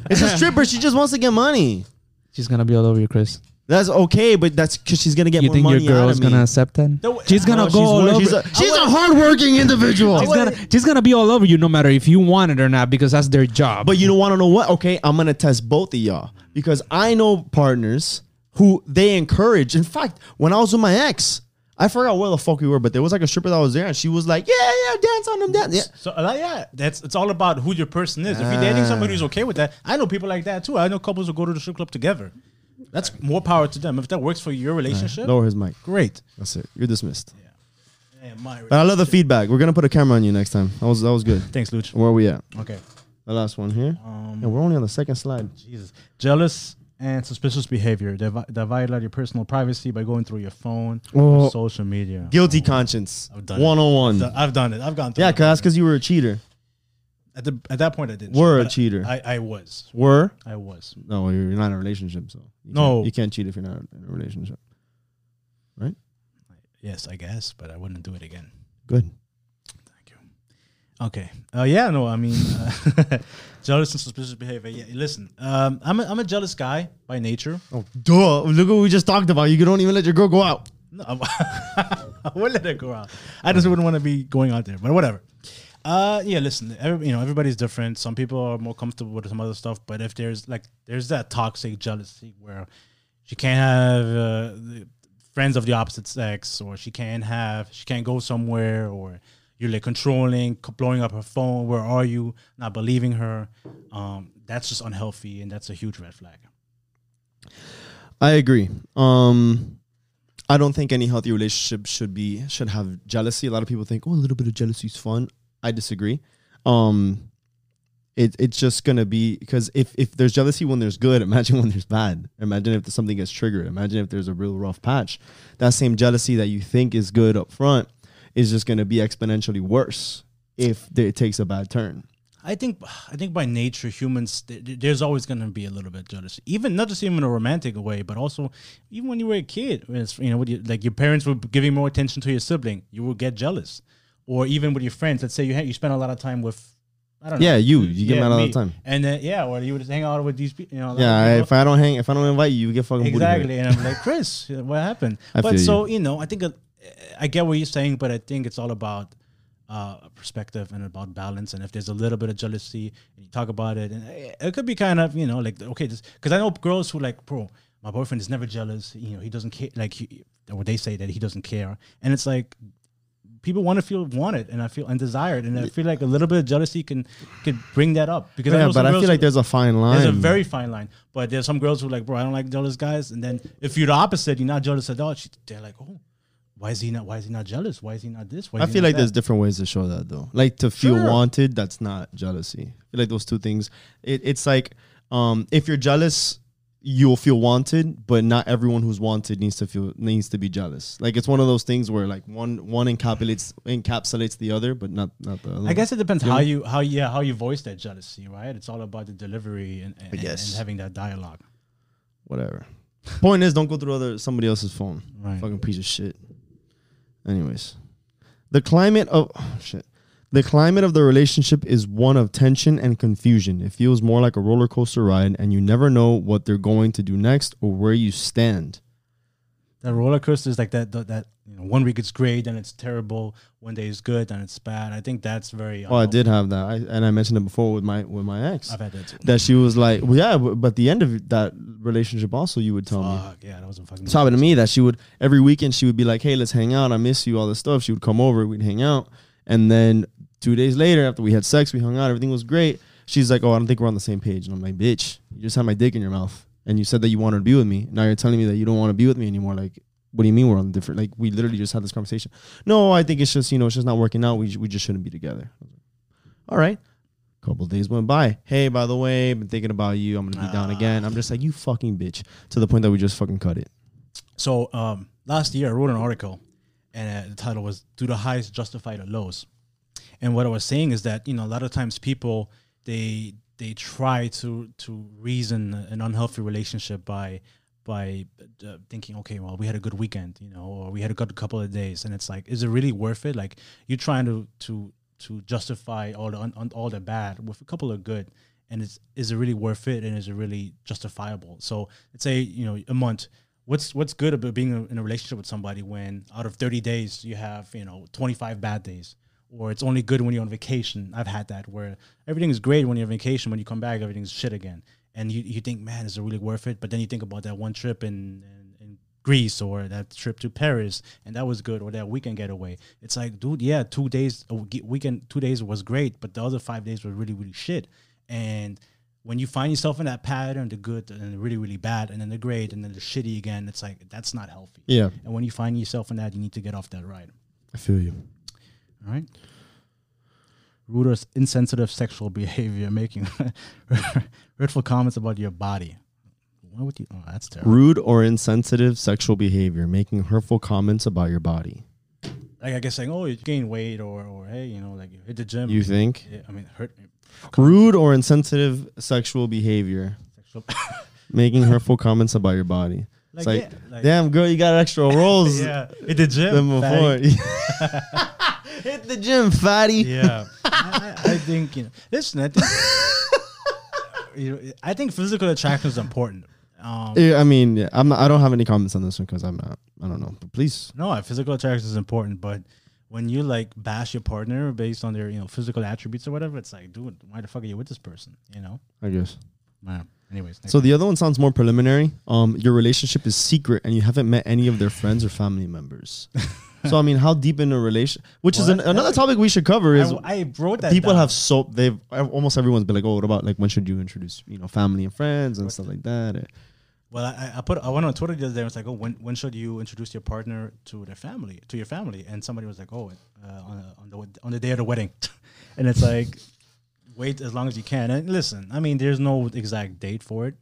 It's a <laughs> stripper. She just wants to get money. she's gonna be all over you, Chris. That's okay, but that's because she's gonna get You more think your money out girl's of me. gonna accept that? No, she's gonna No, go all wor- over. She's a, she's a hardworking individual. She's gonna she's gonna be all over you no matter if you want it or not because that's their job. But you don't want to know what? Okay, I'm gonna test both of y'all because I know partners who they encourage. In fact, when I was with my ex, I forgot where the fuck we were, but there was like a stripper that was there, and she was like, "Yeah, yeah, dance on them, dance." Yeah. So uh, yeah, that's it's all about who your person is. If you're dating somebody who's okay with that, I know people like that too. I know couples who go to the strip club together. That's more power to them. If that works for your relationship, Lower his mic. great. That's it. You're dismissed. Yeah, my But I love the feedback. We're gonna put a camera on you next time. That was that was good. Thanks, Luch. Where are we at? Okay. The last one here. Um, yeah, we're only on the second slide. Jesus. Jealous and suspicious behavior that, vi- that violate your personal privacy by going through your phone Oh. or social media. Guilty oh. conscience. I've done it. One on I've one. done- I've done it. I've gone through Yeah, it. cause that's because you were a cheater. at, the, at that point I didn't. Were cheat, a but cheater. I, I was. Were? I was. No, you're not in a relationship, so you No. can't, you can't cheat if you're not in a relationship. Right? Yes, I guess, but I wouldn't do it again. Good. Okay. Uh, yeah, no, I mean, uh, <laughs> jealous and suspicious behavior. Yeah, listen, um, I'm, a, I'm a jealous guy by nature. Oh, duh! Look what we just talked about. You don't even let your girl go out. No, <laughs> I would let it go out. I just wouldn't want to be going out there, but whatever. Uh, yeah, listen, every, you know, everybody's different. Some people are more comfortable with some other stuff, but if there's like, there's that toxic jealousy where she can't have uh, friends of the opposite sex, or she can't have, she can't go somewhere, or you're like controlling, blowing up her phone. Where are you? Not believing her. Um, that's just unhealthy, and that's a huge red flag. I agree. Um, I don't think any healthy relationship should be should have jealousy. A lot of people think, oh, a little bit of jealousy is fun. I disagree. Um, it, it's just gonna be because if if there's jealousy when there's good, <laughs> imagine when there's bad. Imagine if something gets triggered. Imagine if there's a real rough patch. That same jealousy that you think is good up front is just gonna be exponentially worse if it takes a bad turn. I think I think by nature humans th- th- there's always going to be a little bit jealous. Even not just even in a romantic way, but also even when you were a kid, you know, you, like your parents were giving more attention to your sibling, you will get jealous. Or even with your friends, let's say you ha- you spend a lot of time with I don't know. Yeah, you you get mad all me. the time. And then yeah, or you would just hang out with these people, you know. a lot of Yeah, I- if I don't hang, if I don't invite you, you get fucking. Exactly, and I'm like, Chris, what happened? I but so you know, I think I get what you're saying, but I think it's all about uh, perspective and about balance. And if there's a little bit of jealousy, and you talk about it, and it it could be kind of you know like okay, because I know girls who like, bro, my boyfriend is never jealous. You know, he doesn't care. Like, he, or they say that he doesn't care, and it's like people want to feel wanted and I feel undesired, and I feel like a little bit of jealousy can could bring that up because Yeah, some but I feel like there's a fine line. there's a very fine line. But there's some girls who are like, bro, I don't like jealous guys. And then if you're the opposite, you're not jealous at all. She, they're like, oh, why is he not? Why is he not jealous? Why is he not this? Why I feel like there's different ways to show that though. Like to feel Sure. wanted, that's not jealousy. I feel like those two things. It, it's like um, if you're jealous, you'll feel wanted, but not everyone who's wanted needs to feel needs to be jealous. Like it's one of those things where like one one encapsulates encapsulates the other, but not not the other. I guess it depends Yeah. how you how yeah how you voice that jealousy, right? It's all about the delivery and and, and having that dialogue. whatever. Point is, don't go through other somebody else's phone. Right. Fucking piece of shit. Anyways, the climate of oh, shit. The climate of the relationship is one of tension and confusion. It feels more like a roller coaster ride, and you never know what they're going to do next or where you stand. That roller coaster is like that. That, that you know, one week it's great, then it's terrible. One day it's good, then it's bad. I think that's very. Oh, I um, did have that, I, and I mentioned it before with my with my ex. I've had that too. That she was like, well, yeah, but the end of that relationship also, you would tell me. Fuck yeah, that was a fucking. It's happened to me that she would every weekend she would be like, "Hey, let's hang out. I miss you. All this stuff." She would come over, we'd hang out, and then two days later, after we had sex, we hung out, everything was great. She's like, "Oh, I don't think we're on the same page," and I'm like, "Bitch, you just had my dick in your mouth, and you said that you wanted to be with me. Now you're telling me that you don't want to be with me anymore. Like, What do you mean we're on different? Like we literally just had this conversation. No, I think it's just you know it's just not working out. We we just shouldn't be together. All right. Couple days went by. Hey, by the way, been thinking about you. I'm gonna be down again. I'm just like you fucking bitch. To the point that we just fucking cut it. So um, last year, I wrote an article, and uh, the title was "Do the highs justify the lows?" And what I was saying is that you know a lot of times people they they try to to reason an unhealthy relationship by by uh, thinking, okay, well, we had a good weekend, you know, or we had a good couple of days, and it's like, is it really worth it? Like you're trying to to to justify all the un, all the bad with a couple of good, and it's is it really worth it, and is it really justifiable? So let's say you know a month. What's what's good about being in a relationship with somebody when out of 30 days you have you know 25 bad days or it's only good when you're on vacation. I've had that where everything is great when you're on vacation. When you come back, everything's shit again. And you, you think, man, is it really worth it? But then you think about that one trip in, in, in Greece or that trip to Paris, and that was good, or that weekend getaway. It's like, dude, yeah, two days, a weekend, two days was great, but the other five days were really, really shit. And when you find yourself in that pattern, the good and the really, really bad, and then the great, and then the shitty again, it's like, that's not healthy. Yeah, And when you find yourself in that, you need to get off that ride. I feel you. Right. Rude or insensitive sexual behavior, making <laughs> hurtful comments about your body. Why would you? Oh, that's terrible. Rude or insensitive sexual behavior, making hurtful comments about your body. Like I guess saying, "Oh, you gained weight," or or hey, you know, like you hit the gym. You think? Yeah, I mean, hurt. Rude or insensitive sexual behavior, Sexual. <laughs> making hurtful comments about your body. like, It's like, yeah, like, damn girl, you got extra rolls <laughs> yeah, hit the gym. than before. Hit the gym, fatty. Yeah, <laughs> I, I I think you know. Listen, I think <laughs> you know, I think physical attraction is important. Um, Yeah, I mean, yeah, I'm not, I don't have any comments on this one because I'm not. I don't know. But please, No, physical attraction is important, but when you like bash your partner based on their you know physical attributes or whatever, it's like, dude, why the fuck are you with this person? You know. I guess. Man. Anyways, next So the other one sounds more preliminary. Um, your relationship is secret, and you haven't met any of their friends or family members. <laughs> so I mean, how deep in a relation? Which is an, another topic we should cover. Is I, I wrote that. people down. have so they've almost everyone's been like, oh, what about like when should you introduce you know family and friends and stuff like that? Or- Well, I, I put I went on Twitter the other day. and It's like, oh, when when should you introduce your partner to their family, to your family? And somebody was like, oh, uh, on, on the on the day of the wedding, <laughs> and it's like, wait as long as you can. And listen, I mean, there's no exact date for it,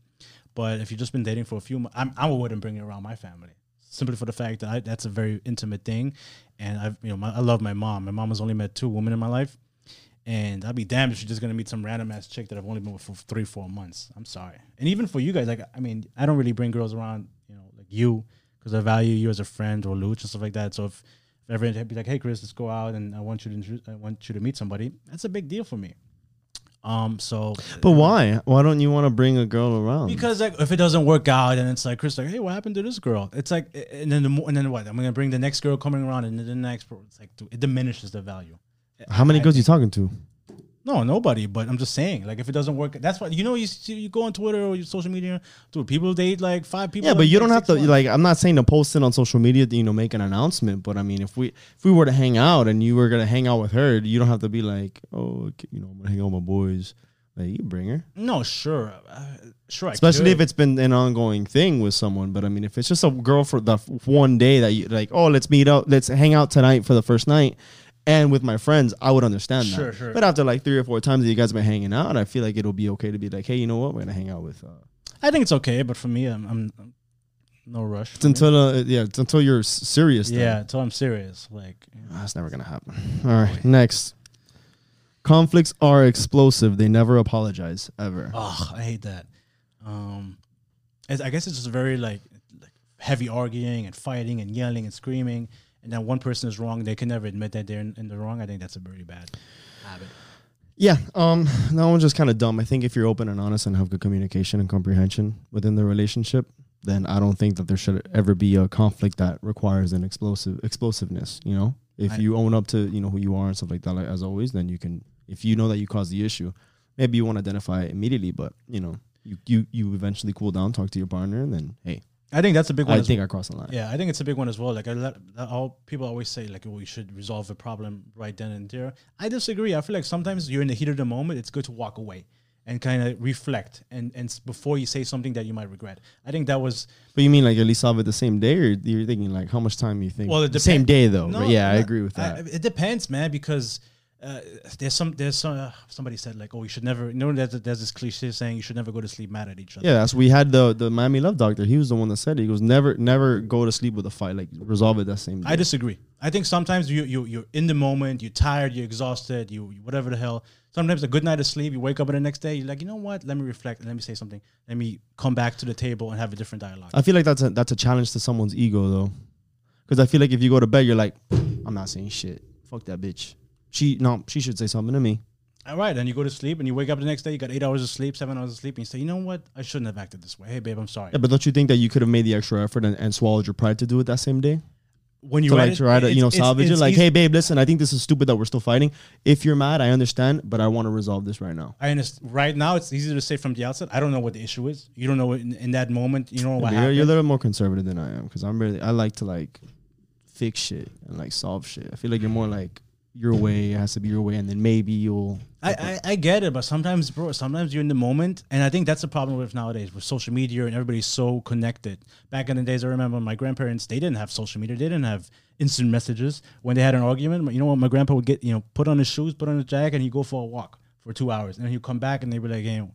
but if you've just been dating for a few months, I'm, I wouldn't bring it around my family simply for the fact that I, that's a very intimate thing, and I've you know my, I love my mom. My mom has only met two women in my life. And I'd be damned if she's just gonna meet some random ass chick that I've only been with for three, four months. I'm sorry. And even for you guys, like I mean, I don't really bring girls around, you know, like you, because I value you as a friend or Luch and stuff like that. So if, if ever be like, hey Chris, let's go out and I want you to I want you to meet somebody, that's a big deal for me. Um, so but why? Why don't you want to bring a girl around? because like if it doesn't work out and it's like Chris like hey what happened to this girl it's like and then the mo- and then what I'm gonna bring the next girl coming around and then the next it's like it diminishes the value. how many I girls you talking to? No, nobody. But I'm just saying, like, if it doesn't work, that's what you know. You you go on Twitter or your social media, dude. People date like five people. Yeah, but you don't have to months. like. I'm not saying to post it on social media to you know make an announcement, but I mean if we if we were to hang out and you were gonna hang out with her, you don't have to be like, oh, okay, you know, I'm gonna hang out with my boys. Like you bring her, No, sure, uh, sure. I especially if it's been an ongoing thing with someone. But I mean, if it's just a girl for the f- one day that you like, oh, let's meet up, let's hang out tonight for the first night. And with my friends, I would understand Sure, that. sure. But after like three or four times that you guys have been hanging out, I feel like it'll be okay to be like, hey, you know what? We're gonna hang out with. Uh, I think it's okay, but for me, I'm, I'm, I'm no rush. it's until uh, yeah, it's until you're serious. then. yeah, until I'm serious. Like, you know. That's never gonna happen. All right, next. Conflicts are explosive. They never apologize ever. oh, I hate that. Um, I guess it's just very like, like heavy arguing and fighting and yelling and screaming, and then one person is wrong. They can never admit that they're in, in the wrong. I think that's a very bad habit. Yeah, um, that one's just kind of dumb. I think if you're open and honest and have good communication and comprehension within the relationship, then I don't think that there should ever be a conflict that requires an explosive explosiveness. You know, if I- you own up to you know who you are and stuff like that, like, as always, then you can. If you know that you caused the issue, maybe you won't identify it immediately, but you know, you you you eventually cool down, talk to your partner, and then hey, I think that's a big one. I think I crossed the line. Yeah, I think it's a big one as well. Like I let, all people always say, like, "Oh, you should resolve a problem right then and there." I disagree. I feel like sometimes you're in the heat of the moment. It's good to walk away and kind of reflect and and before you say something that you might regret. I think that was But you mean like at least solve it the same day, or you're thinking like how much time you think? Well, it the same day though. No, yeah, I agree with that. I- it depends, man, because uh, there's some there's some uh, somebody said like, oh, you should never. You know, there's, there's this cliche saying you should never go to sleep mad at each other. yeah, that's we had the the Miami Love Doctor. He was the one that said it. He goes, never never go to sleep with a fight. Like resolve it that same day. I disagree. I think sometimes you you you're in the moment, you're tired, you're exhausted, you you- whatever the hell. Sometimes a good night of sleep, you wake up the next day, you're like, you know what? Let me reflect let me say something. Let me come back to the table and have a different dialogue. I feel like that's a that's a challenge to someone's ego though, because I feel like if you go to bed, you're like, I'm not saying shit. Fuck that bitch. She no, she should say something to me. All right, then you go to sleep and you wake up the next day, you got eight hours of sleep, seven hours of sleep, and you say, you know what? I shouldn't have acted this way. Hey, babe, I'm sorry. Yeah, but don't you think that you could have made the extra effort and, and swallowed your pride to do it that same day? When you to like it, try to you know it's- salvage it. it's Like, easy- hey, babe, listen, I think this is stupid that we're still fighting. If you're mad, I understand, but I want to resolve this right now. I understand. Right now, it's easy to say from the outset. I don't know what the issue is. You don't know in, in that moment. You don't know what you're, happened. you're a little more conservative than I am because I'm really I like to like fix shit and like solve shit. I feel like you're more like your way it has to be your way, and then maybe you'll. I, I, I get it, but sometimes, bro, sometimes you're in the moment, and I think that's the problem with nowadays with social media and everybody's so connected. Back in the days, I remember my grandparents they didn't have social media, they didn't have instant messages. When they had an argument, you know what, my grandpa would get you know put on his shoes, put on his jacket, and he'd go for a walk for two hours, and then he'd come back, and they'd be like, hey,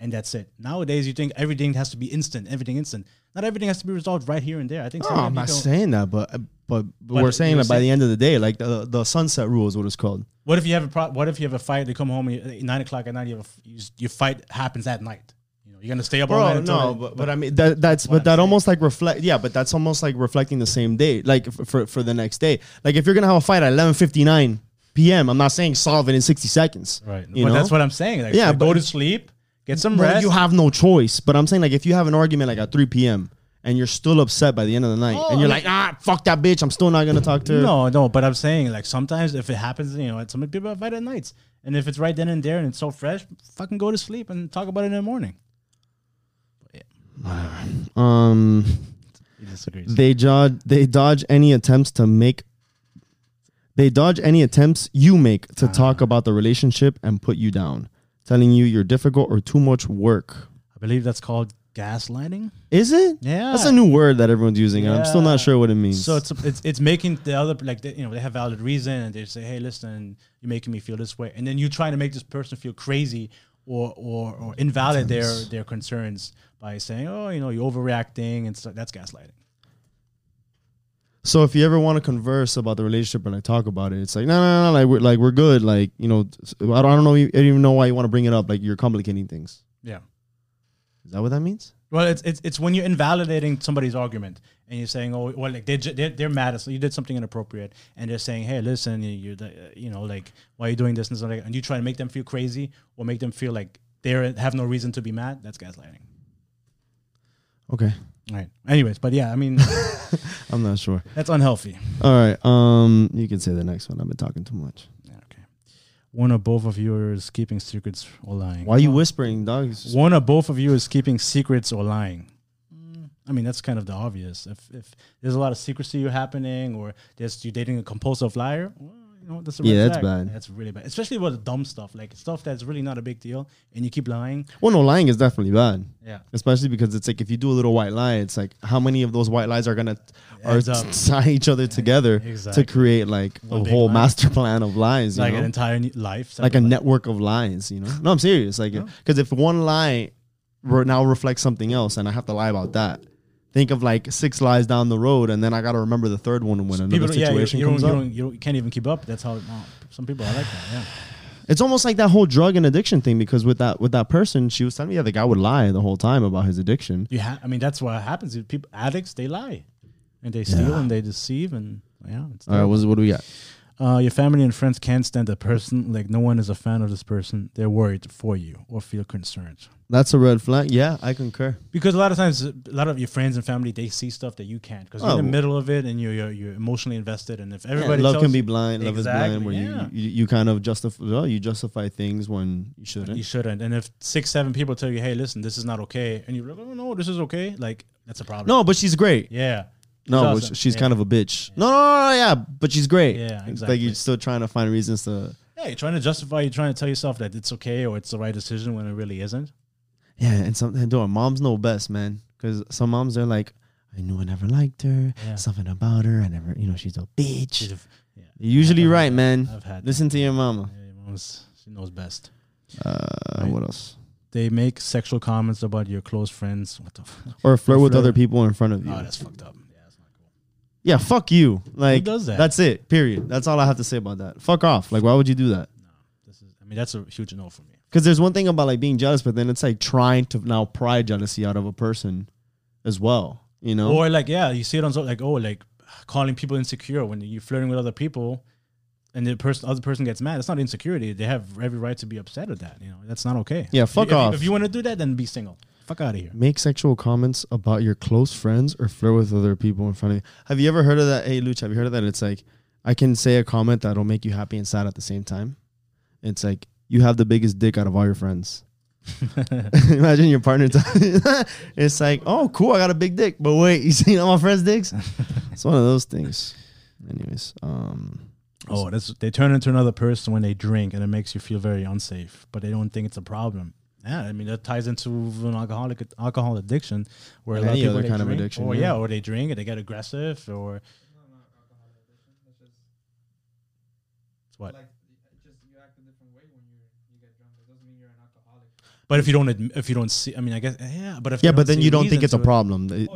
and that's it. Nowadays, you think everything has to be instant, everything instant. Not everything has to be resolved right here and there. I think sometimes I'm not saying that, but but, but But we're saying that by the end of the day, like the the sunset rule is what it's called. What if you have a pro- what if you have a fight? They come home at nine o'clock at night. You have a, f- you, your fight happens at night. You know, you're gonna stay up all night. Bro, no, but, but I mean that that's but I'm that saying. almost like reflect yeah, but that's almost like reflecting the same day, like for for the next day. Like if you're gonna have a fight at 11:59 p.m., I'm not saying solve it in 60 seconds. right. You but know? that's what I'm saying. Like, Yeah, yeah, go to sleep, get some Well, rest. you have no choice. But I'm saying like if you have an argument like at 3 p.m. and you're still upset by the end of the night, Oh, and you're I like, ah, fuck that bitch, I'm still not gonna talk to her. no, no, but I'm saying like sometimes if it happens, you know, some people fight at nights, and if it's right then and there and it's so fresh, fucking go to sleep and talk about it in the morning. Yeah. Um, they dodge they dodge any attempts to make. They dodge any attempts you make to Ah. talk about the relationship and put you down, telling you you're difficult or too much work. I believe that's called gaslighting. Is it? Yeah, That's a new word that everyone's using, and I'm still not sure what it means. So it's it's it's making the other like they, you know they have valid reason and they say hey listen you're making me feel this way and then you try to make this person feel crazy or or, or invalid their their concerns by saying oh you know you're overreacting and stuff that's gaslighting. So if you ever want to converse about the relationship and like talk about it, it's like no, no, no, like we're like we're good. Like you know, I don't, I don't know, I don't even know why you want to bring it up. Like you're complicating things. Yeah. Is that what that means? Well, it's, it's it's when you're invalidating somebody's argument and you're saying, oh, well, like they're, they're, they're mad at so you did something inappropriate, and they're saying, hey, listen, you you're the, uh, you know, like why are you doing this and like, and you try to make them feel crazy or make them feel like they have no reason to be mad. That's gaslighting. Okay, Right. Anyways, but yeah, I mean, <laughs> I'm not sure. that's unhealthy. All right, um, you can say the next one. I've been talking too much. Yeah, okay. One or both of you is keeping secrets or lying. Why are you whispering, dog? It's just- One or both of you is keeping secrets or lying. I mean, that's kind of the obvious. If if there's a lot of secrecy happening, or there's you dating a compulsive liar, well, you know, that's a red Yeah, that's flag. bad. That's really bad, especially the dumb stuff, like stuff that's really not a big deal, and you keep lying. Well, no, lying is definitely bad. Yeah, Especially because it's like if you do a little white lie, it's like how many of those white lies are gonna are <laughs> tie each other together Exactly. to create like One a whole lie. master plan of lies. You like know? an entire life, like a life. network of lies, you know? No, I'm serious. Like, No. because if one lie re- now reflects something else, and I have to lie about that, think of like six lies down the road, and then I got to remember the third one when another People, yeah, you, situation you comes you up. you you can't even keep up. That's how no, some people are like that. Yeah. It's almost like that whole drug and addiction thing. Because with that with that person, she was telling me yeah, the guy would lie the whole time about his addiction. You ha- I mean, that's what happens. People, addicts, they lie, and they steal Yeah. and they deceive, and yeah. It's All right, what do we got? Uh, your family and friends can't stand a person like no one is a fan of this person. They're worried for you or feel concerned That's a red flag. Yeah, I concur. because a lot of times, a lot of your friends and family they see stuff that you can't because you're in Oh. the middle of it and you're you're, you're emotionally invested. And if Yeah, everybody love tells can be blind. Love is blind. Where yeah. you, you you kind of justify well, you justify things when you shouldn't. you shouldn't, and if six seven people tell you, hey, listen, this is not okay, and you're like, oh no, this is okay, like that's a problem. no, but she's great. yeah, No, awesome. she's Yeah. kind of a bitch. No, no, no, no, yeah, but she's great. Yeah, It's Like you're still trying to find reasons to. Yeah, you're trying to justify. You're trying to tell yourself that it's okay or it's the right decision when it really isn't. Yeah, and something doing moms know best, man. Because some moms are like, I knew I never liked her. Yeah. Something about her. I never, you know, she's a bitch. She's a- yeah, You're usually right, that. man. I've had. Listen to your mama. Yeah, your mom's- she knows best. Uh, Right. What else? They make sexual comments about your close friends. What the? F- Or flirt with other people in front of you. oh, that's fucked up. Yeah, that's not cool. yeah, fuck you. Like, does that? That's it. Period. That's all I have to say about that. Fuck off. Like, why would you do that? No, This is. I mean, that's a huge no for me. Because there's one thing about like being jealous, but then it's like trying to now pry jealousy out of a person as well. You know? Or like, yeah, you see it on so like, oh, like calling people insecure when you're flirting with other people, and the person, other person gets mad. That's not insecurity. They have every right to be upset at that. You know, that's not okay. Yeah, fuck if off. If you want to do that, then be single. Fuck out of here. Make sexual comments about your close friends or flirt with other people in front of you. Have you ever heard of that? Hey, Luch, have you heard of that? It's like, I can say a comment that'll make you happy and sad at the same time. It's like, you have the biggest dick out of all your friends. <laughs> <laughs> Imagine your partner. T- it's like, oh, cool, I got a big dick, but wait, <laughs> you seen all my friends' dicks? it's one of those things. Anyways, um, Oh, that's they turn into another person when they drink, and it makes you feel very unsafe. But they don't think it's a problem. Yeah, I mean that ties into an alcoholic alcohol addiction, where And a lot of any people other they kind of addiction, or yeah. yeah. or they drink and they get aggressive, or what? But if you don't, if you don't see, I mean, I guess, yeah. But if yeah, but then you don't think it's a to it- problem. It-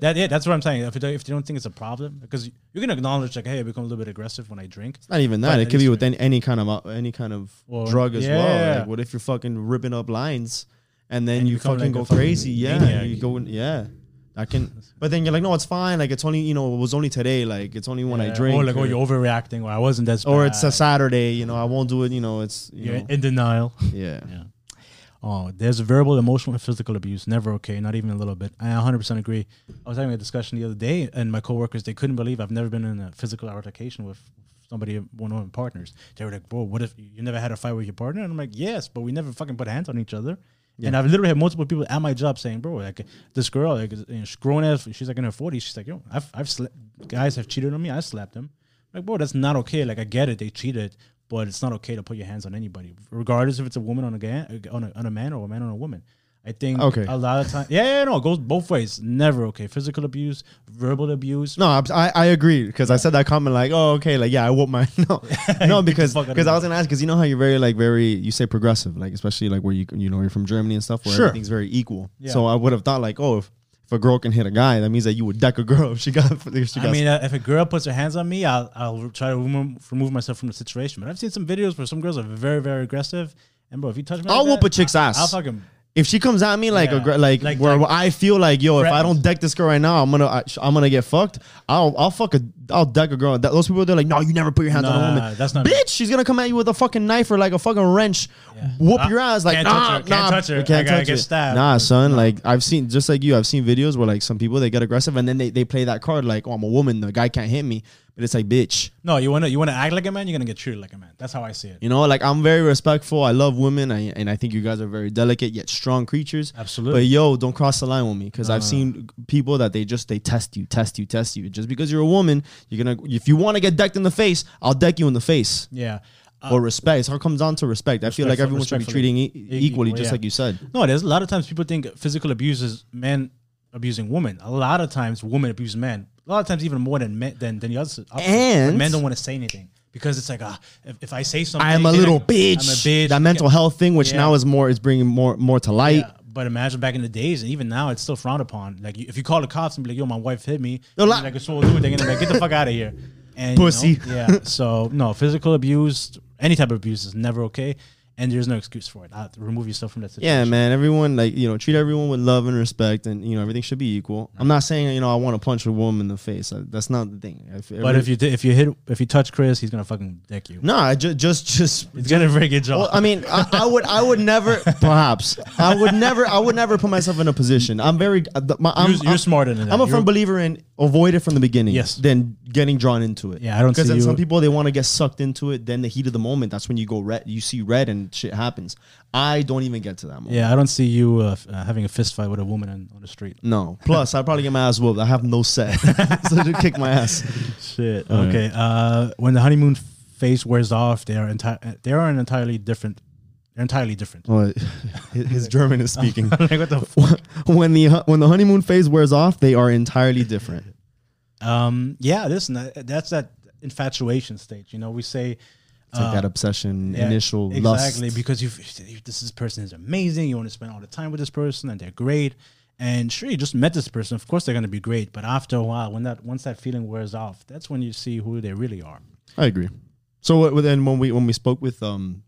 That yeah, that's what I'm saying. If you don't, if you don't think it's a problem, because you can acknowledge like, hey, I become a little bit aggressive when I drink. It's not even that. But it could be with any, any kind of uh, any kind of Well, drug as well. yeah. Like, what if you're fucking ripping up lines and then And you, you fucking like go fucking crazy? Yeah, you go. Yeah, I can. <laughs> But then you're like, no, it's fine. Like it's only you know it was only today. Like it's only when I drink. or like, oh, you're overreacting, or I wasn't as or it's a. Saturday. You know, I won't do it. You know, it's you You're know, in denial. yeah. <laughs> Yeah. Oh, there's verbal, emotional, and physical abuse. Never okay. Not even a little bit. I 100% agree. I was having a discussion the other day, and my coworkers they couldn't believe I've never been in a physical altercation with somebody, one of my partners. They were like, "Bro, what if you never had a fight with your partner?" And I'm like, "Yes, but we never fucking put hands on each other." And I've literally had multiple people at my job saying, "Bro, like this girl, like you know, she's grown as she's like in her 40s. She's like, yo, I've I've slept, guys have cheated on me. I slapped them. Like, bro, that's not okay. Like, I get it, they cheated, but it's not okay to put your hands on anybody, regardless if it's a woman on a guy, on a, on a man or a man on a woman. I think Okay. a lot of times, yeah, yeah, no, it goes both ways. Never okay. Physical abuse, verbal abuse. No, I, I agree because I said that comment like, oh, okay, like yeah, I whoop my <laughs> no, <laughs> no, because fuck out of because I was gonna ask because you know how you're very like very you say progressive like especially like where you you know you're from Germany and stuff where Sure. everything's very equal. Yeah. So I would have thought like, oh, if, if a girl can hit a guy, that means that you would deck a girl <laughs> if she got if she got. I mean, uh, if a girl puts her hands on me, I'll I'll try to remove, remove myself from the situation. But I've seen some videos where some girls are very very aggressive, and bro, if you touch me, I'll like whoop that, a chick's ass. I'll fucking if she comes at me like a Yeah. gr- like, Like- where like- I feel like yo, if I don't deck this girl right now, I'm gonna I, I'm gonna get fucked. I'll I'll fuck a I'll deck a girl. That, those people they're like, no, you never put your hands on a woman. that's not me. bitch. She's gonna come at you with a fucking knife or like a fucking wrench, Yeah. whoop Ah, your ass. Like can't nah, touch her, can't touch her. can't gotta touch get stabbed. Nah, son. Like I've seen just like you, I've seen videos where like some people they get aggressive and then they, they play that card like, oh, I'm a woman, the guy can't hit me, it's like, bitch. no. You wanna you wanna act like a man, you're gonna get treated like a man. That's how I see it. You know, like I'm very respectful. I love women, I, and I think you guys are very delicate yet strong creatures. Absolutely. But yo, don't cross the line with me because No, I've no, seen people that they just they test you, test you, test you. Just because you're a woman, you're gonna if you want to get decked in the face, I'll deck you in the face. yeah. Uh, or respect. It all comes down to respect. I feel like everyone should be treating e- E- equally, just yeah. like you said. No, there's a lot of times people think physical abuse is men abusing women. A lot of times women abuse men. A lot of times even more than men than, than the other. opposite. And- men don't want to say anything because it's like ah, if, if I say something, I'm a little I'm bitch. a bitch. That mental health thing, which Yeah. now is more is bringing more more to light. Yeah, but imagine back in the days, and even now, it's still frowned upon. Like you, if you call the cops and be like, "Yo, my wife hit me," la- like a soul dude, they're gonna be like, "Get the fuck out of here." And you know, Pussy. yeah. So no, physical abuse, any type of abuse is never okay, and there's no excuse for it. Uh, remove yourself from that situation. Yeah, man. Everyone like you know treat everyone with love and respect, and you know everything should be equal. I'm not saying you know I want to punch a woman in the face. Uh, That's not the thing. If, But if you if you hit if you touch Chris, he's gonna fucking deck you. no, I ju- just just He's gonna very good job. Well, I mean, I, I would, I would never, <laughs> perhaps, I would never, I would never put myself in a position. I'm very, uh, my, I'm, you're, you're I'm, smarter than that. I'm a You're- firm believer in avoid it from the beginning, Yes. than getting drawn into it. Yeah, I don't because see then you- some people they want to get sucked into it. Then the heat of the moment, that's when you go red. You see red and shit happens. I don't even get to that moment. Yeah, I don't see you uh, f- uh, having a fist fight with a woman on, on the street. No. Plus, I'd probably get my ass whooped. I have no set, <laughs> so just kick my ass. Shit. Okay. Uh, when the honeymoon phase wears off, they are enti- they are an entirely different. They're entirely different. Well, <laughs> his, <laughs> German is speaking. <laughs> like what the f- when the when the honeymoon phase wears off, they are entirely different. um yeah, listen, that's that infatuation stage. You know, we say It's like uh, that obsession, yeah, initial exactly lust. because you this is person is amazing. You want to spend all the time with this person, and they're great. And sure, you just met this person. Of course, they're going to be great. But after a while, when that once that feeling wears off, that's when you see who they really are. I agree. So what- then when we when we spoke with um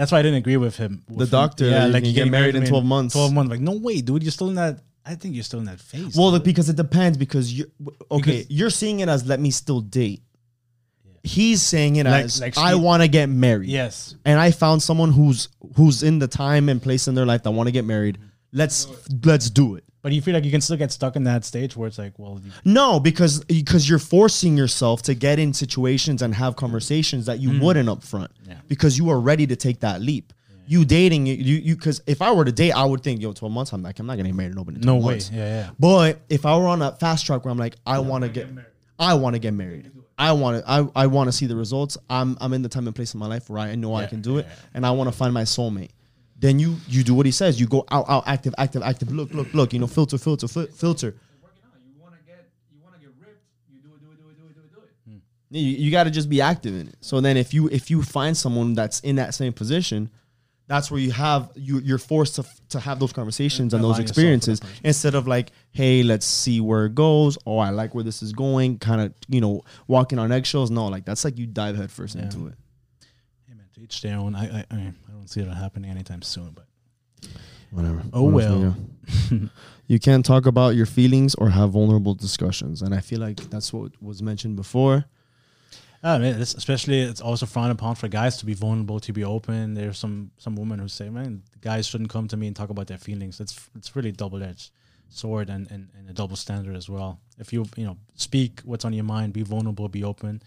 That's why I didn't agree with him. with him. doctor, you can you get getting married in 12 months. Twelve months, like no way, dude. You're still in that. I think you're still in that phase. well dude. because it depends because you okay Because- you're seeing it as let me still date. He's saying it Like- as like I want to get married. yes, and I found someone who's who's in the time and place in their life that want to get married. Mm-hmm. Let's let's do it. But you feel like you can still get stuck in that stage where it's like, well, No, because because you're forcing yourself to get in situations and have conversations that you wouldn't up front. Mm. Yeah. Because you are ready to take that leap. You dating you you because if I were to date, I would think, yo, 12 months, I'm like, I'm not gonna get married in nobody. in no 12 way. months. Yeah, yeah. But if I were on a fast track where I'm like, I want to get, I want to get married. I want to, I, I want to see the results. I'm, I'm in the time and place in my life where I know I can do it, yeah. and I want to find my soulmate. Then you, you do what he says. You go out, out, active, active, active. Look, look, look. You know, filter, filter, fi- filter. You want to get, you want to get ripped. You do it, do it, do it, do it, do it, do it. You, you got to just be active in it. So then, if you, if you find someone that's in that same position, that's where you have you you're forced to to have those conversations and those with that experiences instead of like hey let's see where it goes oh i like where this is going kind of you know walking on eggshells no like that's like you dive headfirst Yeah. into it to each their own. I, I, I I don't see it happening anytime soon. But whatever Oh, well. <laughs> you can't talk about your feelings or have vulnerable discussions and i feel like that's what was mentioned before ah, I mean, it's, especially it's also frowned upon for guys to be vulnerable, to be open. There's some some women who say, "Man, guys shouldn't come to me and talk about their feelings." It's it's really double edged sword and, and, and a double standard as well. If you you know speak what's on your mind, be vulnerable, be open,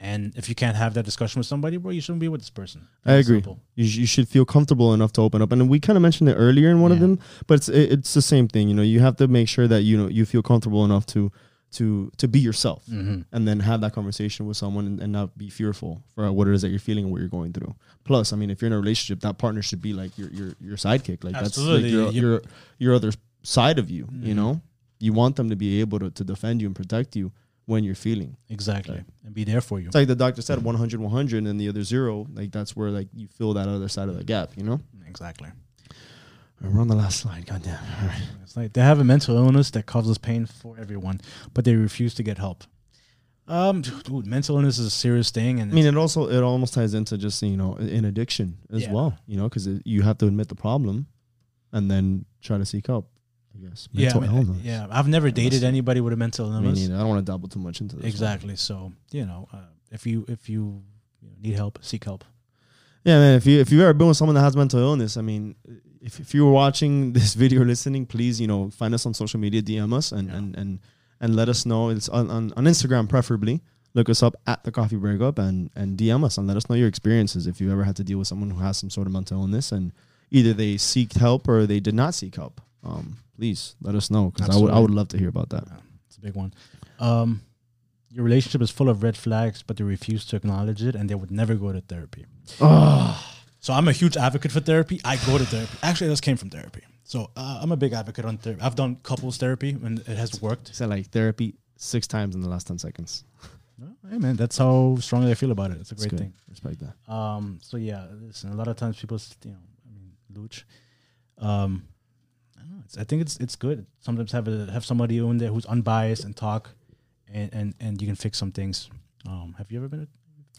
and if you can't have that discussion with somebody, bro, you shouldn't be with this person. I agree. You, sh- you should feel comfortable enough to open up, and we kind of mentioned it earlier in one of them. But it's it, it's the same thing. You know, you have to make sure that you know you feel comfortable enough to to to be yourself, Mhm. and then have that conversation with someone, and, and not be fearful for what it is that you're feeling and what you're going through. Plus, I mean, if you're in a relationship, that partner should be like your your your sidekick. Like Absolutely. that's like your, You- your your other side of you. You Mhm. know, you want them to be able to to defend you and protect you when you're feeling. Exactly, and be there for you. It's like the doctor said, 100, 100, and the other zero. Like that's where like you feel that other side of the gap. You know. Exactly. We're on the last slide. Goddamn. All right. It's like they have a mental illness that causes pain for everyone, but they refuse to get help. Um, dude, mental illness is a serious thing, and I mean, it also it almost ties into just you know an addiction as Yeah. well. You know, because you have to admit the problem, and then try to seek help. I guess. yeah, I Mental mean, illness. yeah. I've never dated anybody with a mental I mean, illness. I don't want to dabble too much into this. one. exactly. So you know, uh, if you if you, you need help, seek help. Yeah, man. If you if you've ever been with someone that has mental illness, I mean, if, if you were watching <laughs> this video, or listening, please you know find us on social media, DM us, and Yeah. and and and let us know. It's on, on on Instagram preferably. Look us up at the Coffee Breakup and and DM us and let us know your experiences if you ever had to deal with someone who has some sort of mental illness and either they seeked help or they did not seek help. Um, please let us know because I would I would love to hear about that. Yeah, it's a big one. Um, your relationship is full of red flags, but they refuse to acknowledge it, and they would never go to therapy. So I'm a huge advocate for therapy. I go to therapy. Actually, this came from therapy. So uh, I'm a big advocate on therapy. I've done couples therapy, and it has worked. said like therapy six times in the last ten seconds. <laughs> Hey man, that's how strongly I feel about it. It's a great thing. Respect that. Um, so yeah, listen. A lot of times people, you know, I mean, looch. Um, know. It's, I think it's it's good. Sometimes have a have somebody in there who's unbiased and talk, and and and you can fix some things. Um, have you ever been?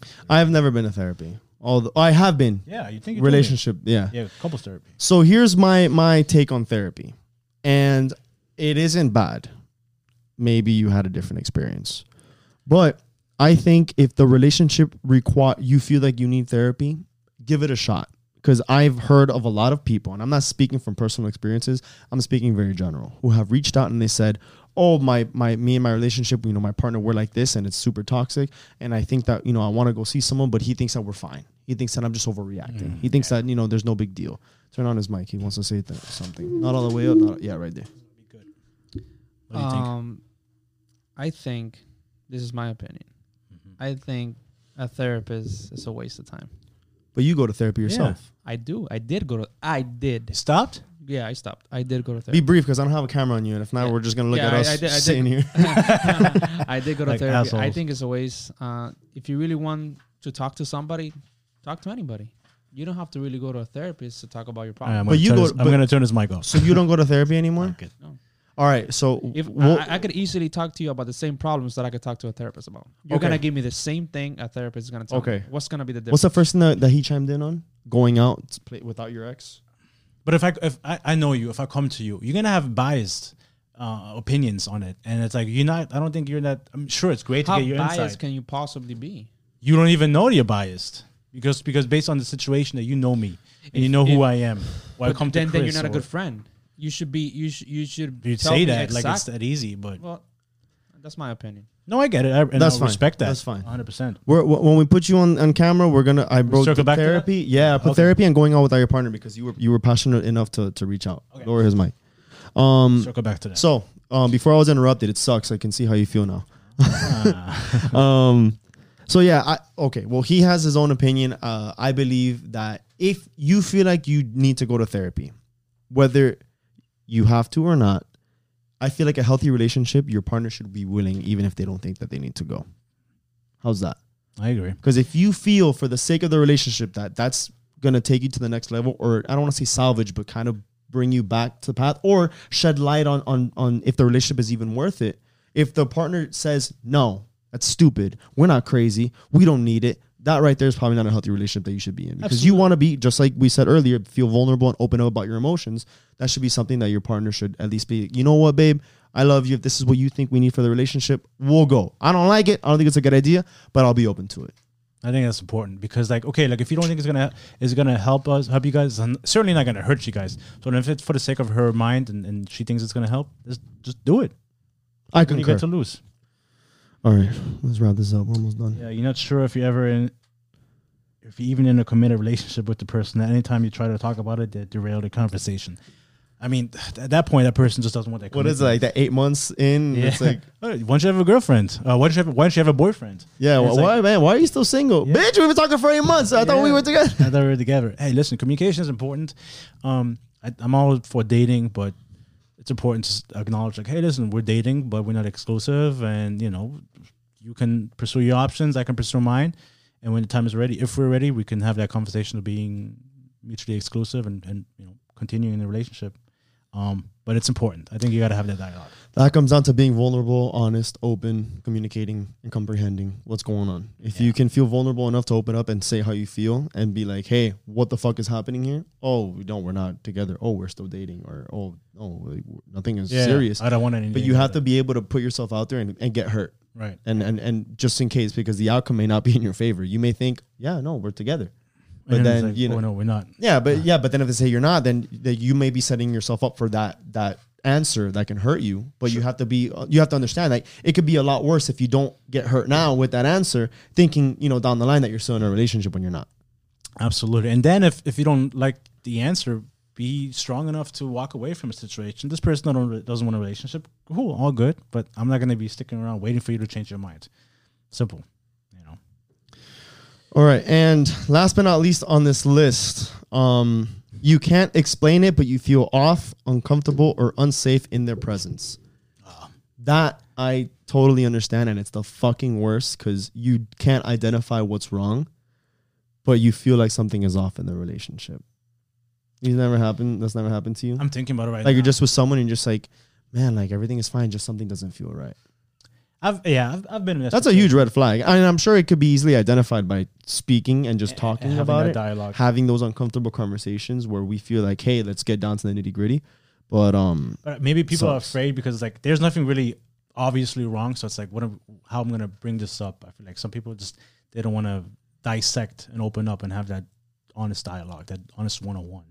A, I have never been to therapy. Although I have been yeah, you think you told me. relationship. Yeah. Yeah, couples therapy. So here's my my take on therapy, and it isn't bad. Maybe you had a different experience, but I think if the relationship require you feel like you need therapy, give it a shot. Because I've heard of a lot of people, and I'm not speaking from personal experiences. I'm speaking very general, who have reached out and they said, "Oh, my my me and my relationship, you know, my partner, we're like this, and it's super toxic. And I think that you know, I want to go see someone, but he thinks that we're fine. He thinks that I'm just overreacting. Mm, he thinks that you know, there's no big deal. Turn on his mic. He wants to say th- something. Not all the way up. Not yeah, right there. Be good. What do you think? Um, I think this is my opinion. Mhm. I think a therapist is a waste of time. But you go to therapy yourself. Yeah, I do. I did go to. I did. Stopped? Yeah, I stopped. I did go to therapy. Be brief because I don't have a camera on you, and if not, Yeah. we're just gonna look Yeah, at I- us I did- I did- sitting here. <laughs> I did go to Like therapy. I think it's a waste. Uh, if you really want to talk to somebody, talk to anybody. You don't have to really go to a therapist to talk about your All right, I'm problem. But you turn go- this- I'm gonna turn this mic off. so you don't go to therapy anymore. <laughs> Okay. All right. So if we'll- I, I could easily talk to you about the same problems that I could talk to a therapist about, you're Okay. gonna give me the same thing a therapist is gonna tell Okay. me. What's gonna be the difference? what's the first thing that, that he chimed in on? Going out to play without your ex. But if I if I, I know you, if I come to you, you're gonna have biased uh, opinions on it, and it's like you're not. I don't think you're that. I'm sure it's great to get your biased insight. can you possibly be? you don't even know you're biased because because based on the situation that you know me and you If- know who I am. Why I come then, to then Chris you're not a good friend. You should be. You sh- you should. You'd say me that like it's that easy, but Well, that's my opinion. no, I get it. I, and That's I fine. respect that. That's fine. 100. percent We're, wh- when we put you on, on camera, we're gonna. I broke circle the back to that? therapy. Yeah, I put Okay. therapy and going out without your partner because you were you were passionate enough to to reach out. Okay. Lower his mic. Um. Circle back to that. So um, before I was interrupted, it sucks. I can see how you feel now. Ah. <laughs> um so yeah i okay well he has his own opinion uh i believe that if you feel like you need to go to therapy whether you have to or not i feel like a healthy relationship your partner should be willing even if they don't think that they need to go. How's that? I agree. because if you feel for the sake of the relationship that that's gonna take you to the next level or i don't want to say salvage but kind of bring you back to the path or shed light on on on if the relationship is even worth it if the partner says no that's stupid. We're not crazy. We don't need it that right there is probably not a healthy relationship that you should be in because you want to be just like we said earlier feel vulnerable and open up about your emotions that should be something that your partner should at least be you know what babe I love you. If this is what you think we need for the relationship, we'll go. I don't like it. I don't think it's a good idea, but I'll be open to it. I think that's important because, like, okay, like if you don't think it's gonna is gonna help us, help you guys, certainly not gonna hurt you guys. So if it's for the sake of her mind and, and she thinks it's gonna help, just just do it. I What do you concur. get to lose? All right, let's wrap this up. We're almost done. Yeah, you're not sure if you're ever in, if you're even in a committed relationship with the person. That anytime you try to talk about it, they derail the conversation. I mean, at that point, that person just doesn't want that. What is it like that? Eight months in, Yeah. it's like, <laughs> Why don't you have a girlfriend? Uh, why don't you have? Why don't you have a boyfriend? yeah. And Why, like- man? Why are you still single, Yeah. bitch? We've been talking for eight months. I thought we were together. I thought we were together. Hey, listen, communication is important. Um, I, I'm all for dating, but it's important to acknowledge, like, hey, listen, we're dating, but we're not exclusive, and you know, you can pursue your options, I can pursue mine, and when the time is ready, if we're ready, we can have that conversation of being mutually exclusive and and you know continuing the relationship. Um, but it's important. I think you got to have that dialogue. That comes down to being vulnerable, honest, open, communicating, and comprehending what's going on. If you can feel vulnerable enough to open up and say how you feel and be like, "Hey, what the fuck is happening here?" Oh, we don't. We're not together. Oh, we're still dating. Or oh, oh, nothing is serious. I don't want anything. But you have to be able to put yourself out there and, and get hurt. right. and and and just in case because the outcome may not be in your favor you may think yeah no we're together but And then like, you oh, know oh, no, we're not. yeah but yeah but then if they say you're not then that you may be setting yourself up for that that answer that can hurt you but you have to be uh, you have to understand that it could be a lot worse if you don't get hurt now with that answer thinking you know down the line that you're still in a relationship when you're not Absolutely. And then if, if you don't like the answer, be strong enough to walk away from a situation. This person don't, doesn't want a relationship. Cool, all good. But I'm not going to be sticking around waiting for you to change your mind. Simple. All right and last but not least on this list um you can't explain it but you feel off uncomfortable or unsafe in their presence that I totally understand, and it's the fucking worst because you can't identify what's wrong, but you feel like something is off in the relationship. These never happened. That's never happened to you. I'm thinking about it right like now. you're just with someone and you're just like, man, like everything is fine, just something doesn't feel right. I've yeah, I've, I've been in this. That's a huge red flag. I mean, I'm sure it could be easily identified by speaking and just talking having about that it, dialogue. having those uncomfortable conversations where we feel like, hey, let's get down to the nitty gritty. But um, But maybe people are afraid because like there's nothing really obviously wrong. So it's like, what? am- How I'm gonna bring this up? I feel like some people just they don't want to dissect and open up and have that honest dialogue, that honest one on one.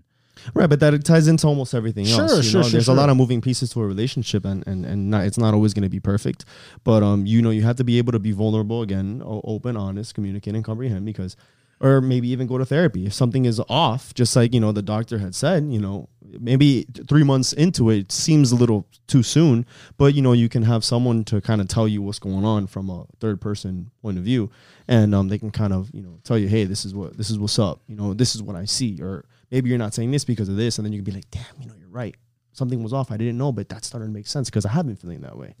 Right, but that ties into almost everything Sure, else. you sure, know? sure, There's a lot of moving pieces to a relationship, and and and not, it's not always going to be perfect. But um, you know, you have to be able to be vulnerable again, open, honest, communicate, and comprehend. Because or maybe even go to therapy if something is off just like you know the doctor had said you know maybe three months into it seems a little too soon but you know you can have someone to kind of tell you what's going on from a third person point of view and um, they can kind of you know tell you hey this is what this is what's up you know this is what i see or maybe you're not saying this because of this and then you can be like damn you know you're right something was off i didn't know but that started to make sense because i have been feeling that way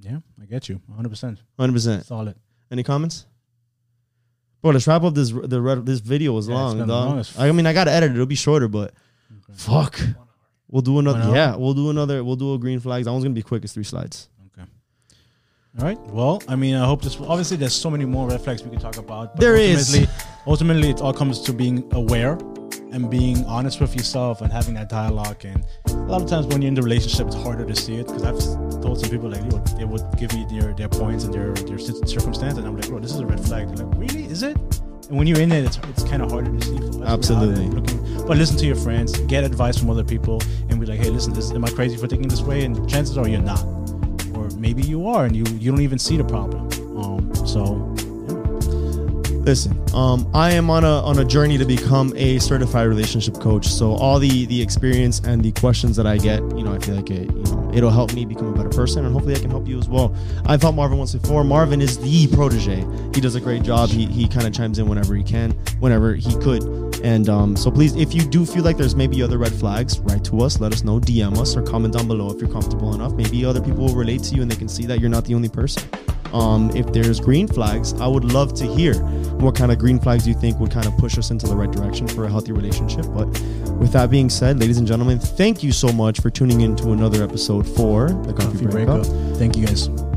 Yeah, I get you. 100%. 100% Solid. any comments Bro, let's wrap up this the red, this video was Yeah, long, dog. long I mean, I gotta edit it. It'll be shorter, but Okay. fuck, we'll do another. Yeah, we'll do another. We'll do a green flags. That one's gonna be quick. It's three slides. All right. Well, I mean, I hope this. Obviously, there's so many more red flags we could talk about. but There is. ultimately, Ultimately, it all comes to being aware and being honest with yourself and having that dialogue. And a lot of times, when you're in the relationship, it's harder to see it because I've told some people like they would give me their their points and their their cir- circumstance, and I'm like, bro, this is a red flag. They're like, really? Is it? And when you're in it, it's, it's kind of harder to see. So that's where we're Absolutely. Looking, but listen to your friends, get advice from other people, and be like, hey, listen, this, am I crazy for thinking this way? And chances are you're not maybe you are and you you don't even see the problem. Um so Listen, um, I am on a on a journey to become a certified relationship coach. So all the the experience and the questions that I get, you know, I feel like it, you know, it'll help me become a better person, and hopefully I can help you as well. I've helped Marvin once before. Marvin is the protege. He does a great job. He he kind of chimes in whenever he can, whenever he could. And um, so please, if you do feel like there's maybe other red flags, write to us, let us know, DM us, or comment down below if you're comfortable enough. Maybe other people will relate to you and they can see that you're not the only person. Um, if there's green flags, I would love to hear what kind of green flags you think would kind of push us into the right direction for a healthy relationship. But with that being said, ladies and gentlemen, thank you so much for tuning in to another episode for the Coffee, coffee Breakup. breakup thank you guys